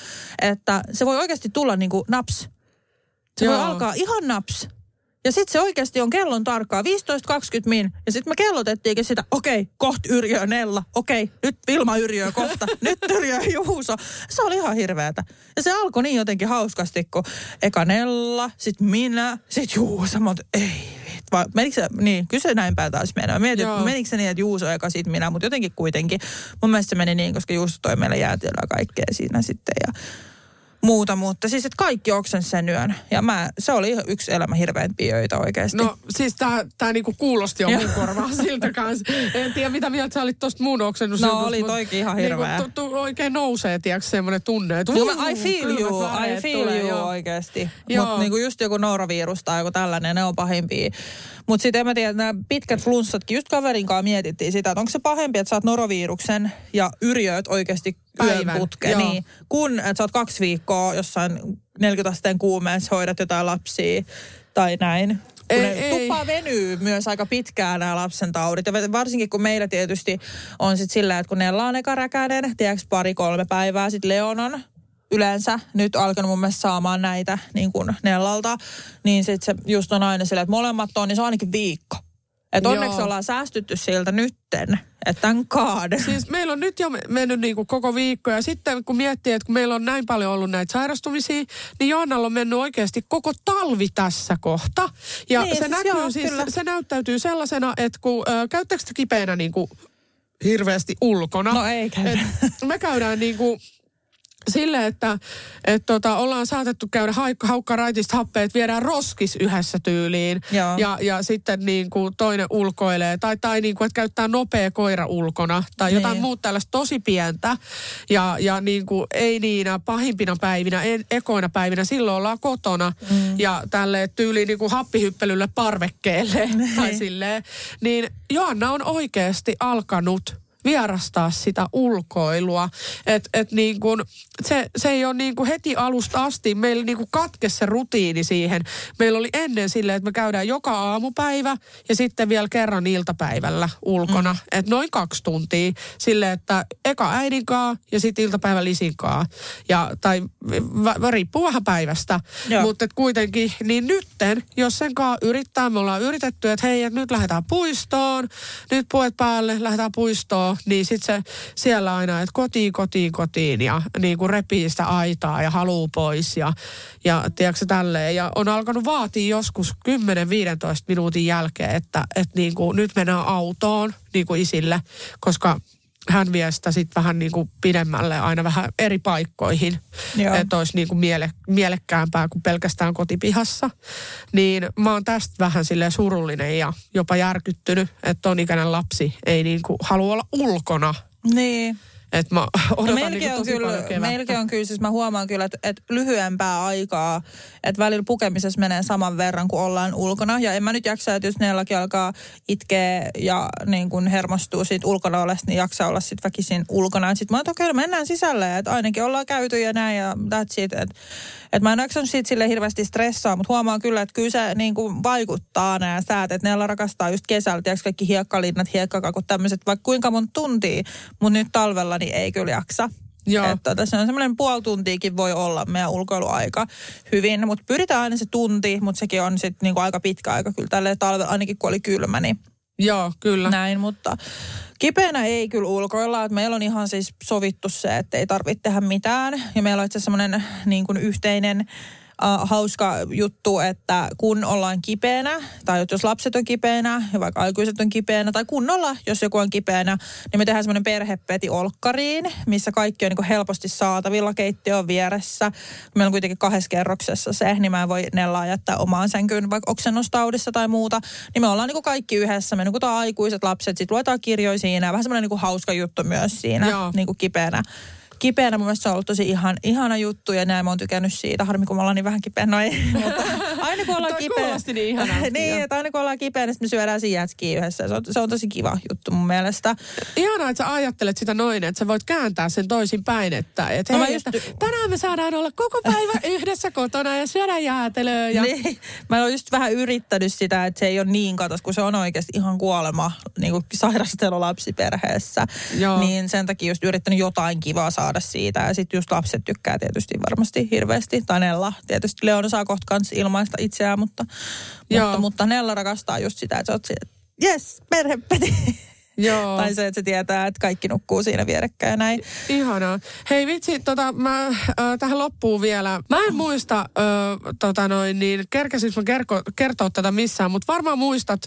[SPEAKER 3] että se voi oikeasti tulla niin kuin naps. Se Joo. voi alkaa ihan naps. Ja sitten se oikeasti on kellon tarkkaa, 15-20 min. Ja sitten me kellotettiinkin sitä, okei, okay, koht Yrjö Nella, okei, okay, nyt Vilma Yrjö kohta, nyt Yrjö Juuso. Se oli ihan hirveätä. Ja se alkoi niin jotenkin hauskasti, kun eka Nella, sitten minä, sitten Juuso. Mä ei vai menikö se, niin, kyllä se näin päin taas mennä. Mä mietin, että menikö se niin, että Juuso eka sit minä, mutta jotenkin kuitenkin. Mun mielestä se meni niin, koska Juuso toi meille jäätiöllä kaikkea siinä sitten ja muuta, mutta siis että kaikki oksen sen yön. Ja mä, se oli yksi elämä hirveämpiä öitä oikeasti.
[SPEAKER 2] No siis tää, tää niinku kuulosti jo mun korvaa siltä kanssa. En tiedä mitä mieltä sä olit tosta muun oksennus.
[SPEAKER 3] No oli toikin ihan niinku hirveä.
[SPEAKER 2] Niinku, tu, tu, oikein nousee, tiedätkö, semmoinen tunne, että
[SPEAKER 3] Joo, I feel you, I feel tulee, you oikeasti. Mutta niinku just joku nouravirus tai joku tällainen, ne on pahimpia. Mutta sitten en mä tiedä, nämä pitkät flunssatkin, just kaverin kanssa mietittiin sitä, että onko se pahempi, että saat noroviruksen ja yrjöt oikeasti yön putkeen, niin, kun että sä oot kaksi viikkoa jossain 40 asteen kuumeessa hoidat jotain lapsia tai näin. Kun ei, ei. Tuppa venyy myös aika pitkään nämä lapsen taudit. Ja varsinkin kun meillä tietysti on sitten sillä, että kun Nella on eka räkäinen, tiedätkö pari-kolme päivää, sitten Leon on yleensä nyt alkanut mun mielestä saamaan näitä niin kuin Nellalta, niin sitten se just on aina sillä, että molemmat on, niin se on ainakin viikko. Että onneksi ollaan säästytty siltä nytten, että tämän kaade.
[SPEAKER 2] Siis meillä on nyt jo mennyt niin kuin koko viikko ja sitten kun miettii, että kun meillä on näin paljon ollut näitä sairastumisia, niin Joannalla on mennyt oikeasti koko talvi tässä kohta. Ja niin, se, siis näkyy, joo, siis, se näyttäytyy sellaisena, että kun äh, käyttääkö kipeänä niin kuin hirveästi ulkona?
[SPEAKER 3] No ei käydä.
[SPEAKER 2] Me käydään niin kuin sille, että et tota, ollaan saatettu käydä haikka, haukka raitista happeet, viedään roskis yhdessä tyyliin. Ja, ja sitten niin kuin toinen ulkoilee. Tai, tai niin kuin, että käyttää nopea koira ulkona. Tai jotain niin. muuta tällaista tosi pientä. Ja, ja niin kuin, ei niinä pahimpina päivinä, en, ekoina päivinä, silloin ollaan kotona. Mm. Ja tälle tyyliin niin kuin happihyppelylle parvekkeelle. Niin. Tai silleen. Niin Joanna on oikeasti alkanut vierastaa sitä ulkoilua. Että et niin kun, se, se ei ole niin kuin heti alusta asti, meillä niin kuin katke se rutiini siihen. Meillä oli ennen silleen, että me käydään joka aamupäivä ja sitten vielä kerran iltapäivällä ulkona. Mm. Että noin kaksi tuntia silleen, että eka äidinkaa ja sitten iltapäivä lisinkaa. Ja, tai v- riippuu vähän päivästä. Mutta kuitenkin, niin nytten, jos sen kanssa yrittää, me ollaan yritetty, että hei, että nyt lähdetään puistoon, nyt puet päälle, lähdetään puistoon, niin sitten se siellä aina, että kotiin, kotiin, kotiin ja niin kuin repii sitä aitaa ja haluu pois ja, ja tiedätkö tälleen. Ja on alkanut vaatia joskus 10-15 minuutin jälkeen, että, että niin kuin nyt mennään autoon niin kuin isille, koska hän vie sitä sitten vähän niin kuin pidemmälle aina vähän eri paikkoihin. Joo. Että olisi niin kuin miele, mielekkäämpää kuin pelkästään kotipihassa. Niin mä oon tästä vähän sille surullinen ja jopa järkyttynyt, että on ikäinen lapsi ei niin kuin halua olla ulkona.
[SPEAKER 3] Niin.
[SPEAKER 2] Et mä odotan no
[SPEAKER 3] melkein,
[SPEAKER 2] niin
[SPEAKER 3] on kyllä, melkein on kyllä, siis mä huomaan kyllä, että, että lyhyempää aikaa, että välillä pukemisessa menee saman verran, kuin ollaan ulkona. Ja en mä nyt jaksa, että jos neilläkin alkaa itkeä ja niin kun hermostuu siitä ulkona olesta, niin jaksaa olla sitten väkisin ulkona. Sitten mä oon, okei, okay, mennään sisälle, että ainakin ollaan käyty ja näin ja that's it. Että et mä en jaksanut siitä sille hirveästi stressaa, mutta huomaan kyllä, että kyllä se niin kuin vaikuttaa nämä säät, että ne rakastaa just kesällä, tiedätkö kaikki hiekkalinnat, hiekkakakut, tämmöiset, vaikka kuinka monta tuntia, mutta nyt talvella niin ei kyllä jaksa. Joo. Että tässä on semmoinen puoli tuntiakin voi olla meidän ulkoiluaika hyvin, mutta pyritään aina se tunti, mutta sekin on sitten niinku aika pitkä aika kyllä tälle talvella, ainakin kun oli kylmä, niin
[SPEAKER 2] Joo, kyllä.
[SPEAKER 3] Näin, mutta kipeänä ei kyllä ulkoilla. Että meillä on ihan siis sovittu se, että ei tarvitse tehdä mitään. Ja meillä on itse semmoinen niin kuin yhteinen uh, hauska juttu, että kun ollaan kipeänä, tai jos lapset on kipeänä, ja vaikka aikuiset on kipeänä, tai kunnolla, jos joku on kipeänä, niin me tehdään semmoinen perhepeti olkkariin, missä kaikki on niin helposti saatavilla, keittiö on vieressä. Meillä on kuitenkin kahdessa kerroksessa se, niin mä en voi Nellaa jättää omaan sänkyyn vaikka oksennustaudissa tai muuta. Niin me ollaan niin kaikki yhdessä, me nukutaan aikuiset lapset, sitten luetaan kirjoja siinä, vähän semmoinen niin hauska juttu myös siinä niin kuin kipeänä kipeänä. Mun mielestä se on ollut tosi ihan, ihana juttu ja näin mä oon tykännyt siitä. Harmi kun me ollaan niin vähän kipeä. No ei, mutta aina kun ollaan kipeä.
[SPEAKER 2] niin ihanaa.
[SPEAKER 3] niin, että aina kun ollaan kipeä, niin me syödään siinä jätskiä yhdessä. Se on, se on tosi kiva juttu mun mielestä.
[SPEAKER 2] Ihanaa, että sä ajattelet sitä noin, että sä voit kääntää sen toisin päin. Että, että no hei, just... että tänään me saadaan olla koko päivä yhdessä kotona ja syödä jäätelöä. Ja...
[SPEAKER 3] niin. Mä oon just vähän yrittänyt sitä, että se ei ole niin katos, kun se on oikeasti ihan kuolema niin kuin sairastelu lapsiperheessä. Joo. Niin sen takia just yrittänyt jotain kivaa saada siitä. Ja sitten just lapset tykkää tietysti varmasti hirveästi. Tai Nella tietysti. Leona saa kohta kans ilmaista itseään, mutta, mutta, mutta Nella rakastaa just sitä, että sä oot yes, perhepeti. Joo. tai se, että se tietää, että kaikki nukkuu siinä vierekkäin näin.
[SPEAKER 2] Ihanaa. Hei vitsi, tota, mä äh, tähän loppuun vielä. Mä en muista, äh, tota noin, niin kerkesis mä kerko, kertoa tätä missään, mutta varmaan muistat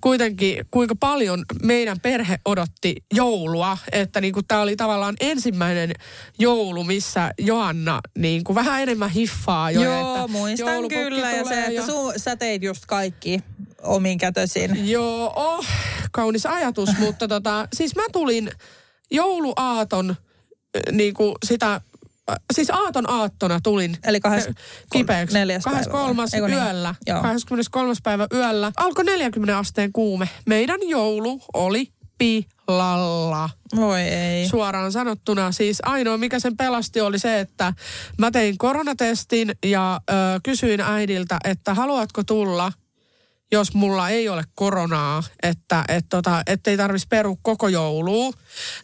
[SPEAKER 2] kuitenkin, kuinka paljon meidän perhe odotti joulua. Että niin tämä oli tavallaan ensimmäinen joulu, missä Joanna niin kuin vähän enemmän hiffaa jo.
[SPEAKER 3] Joo, että muistan kyllä. Ja se, että ja... Sun, sä teit just kaikki omin kätösin.
[SPEAKER 2] Joo, oh, kaunis ajatus, mutta tota, siis mä tulin jouluaaton niin kuin sitä siis aaton aattona tulin
[SPEAKER 3] Eli kahdes,
[SPEAKER 2] kipeäksi. 23. Päivä, yöllä. Niin? 23. päivä yöllä. Alkoi 40 asteen kuume. Meidän joulu oli pilalla.
[SPEAKER 3] Voi ei.
[SPEAKER 2] Suoraan sanottuna. Siis ainoa, mikä sen pelasti, oli se, että mä tein koronatestin ja ö, kysyin äidiltä, että haluatko tulla jos mulla ei ole koronaa, että et tota, ei tarvitsisi peru koko joulua,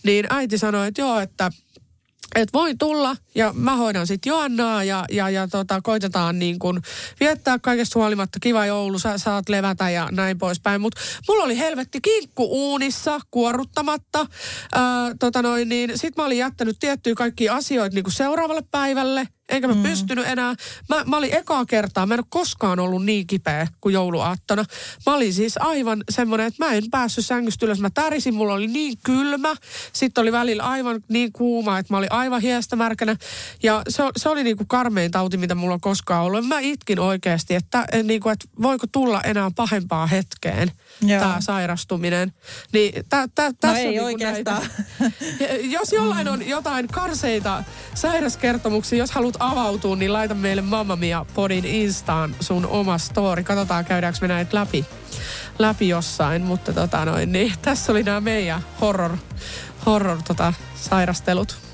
[SPEAKER 2] niin äiti sanoi, että joo, että et voi tulla ja mä hoidan sitten Joannaa ja, ja, ja tota, koitetaan niin kun viettää kaikesta huolimatta kiva joulu, sä saat levätä ja näin poispäin. Mutta mulla oli helvetti kinkku uunissa kuoruttamatta. Ää, tota noin, niin sit mä olin jättänyt tiettyjä kaikkia asioita niin seuraavalle päivälle Enkä mä mm. pystynyt enää. Mä, mä olin ekaa kertaa, mä en ole koskaan ollut niin kipeä kuin jouluaattona. Mä olin siis aivan semmoinen, että mä en päässyt sängystä ylös. Mä tärisin, mulla oli niin kylmä. Sitten oli välillä aivan niin kuuma, että mä olin aivan hiestä märkänä. Ja se, se oli niin kuin karmein tauti, mitä mulla on koskaan ollut. Mä itkin oikeasti, että, niin kuin, että voiko tulla enää pahempaa hetkeen tämä sairastuminen. Niin tä, tä,
[SPEAKER 3] no tässä ei niin oikeastaan.
[SPEAKER 2] Näitä. Jos jollain on jotain karseita sairaskertomuksia, jos haluat haluat avautua, niin laita meille Mamma Mia podin Instaan sun oma story. Katsotaan, käydäänkö me näitä läpi, läpi jossain. Mutta tota noin, niin tässä oli nämä meidän horror, horror tota, sairastelut.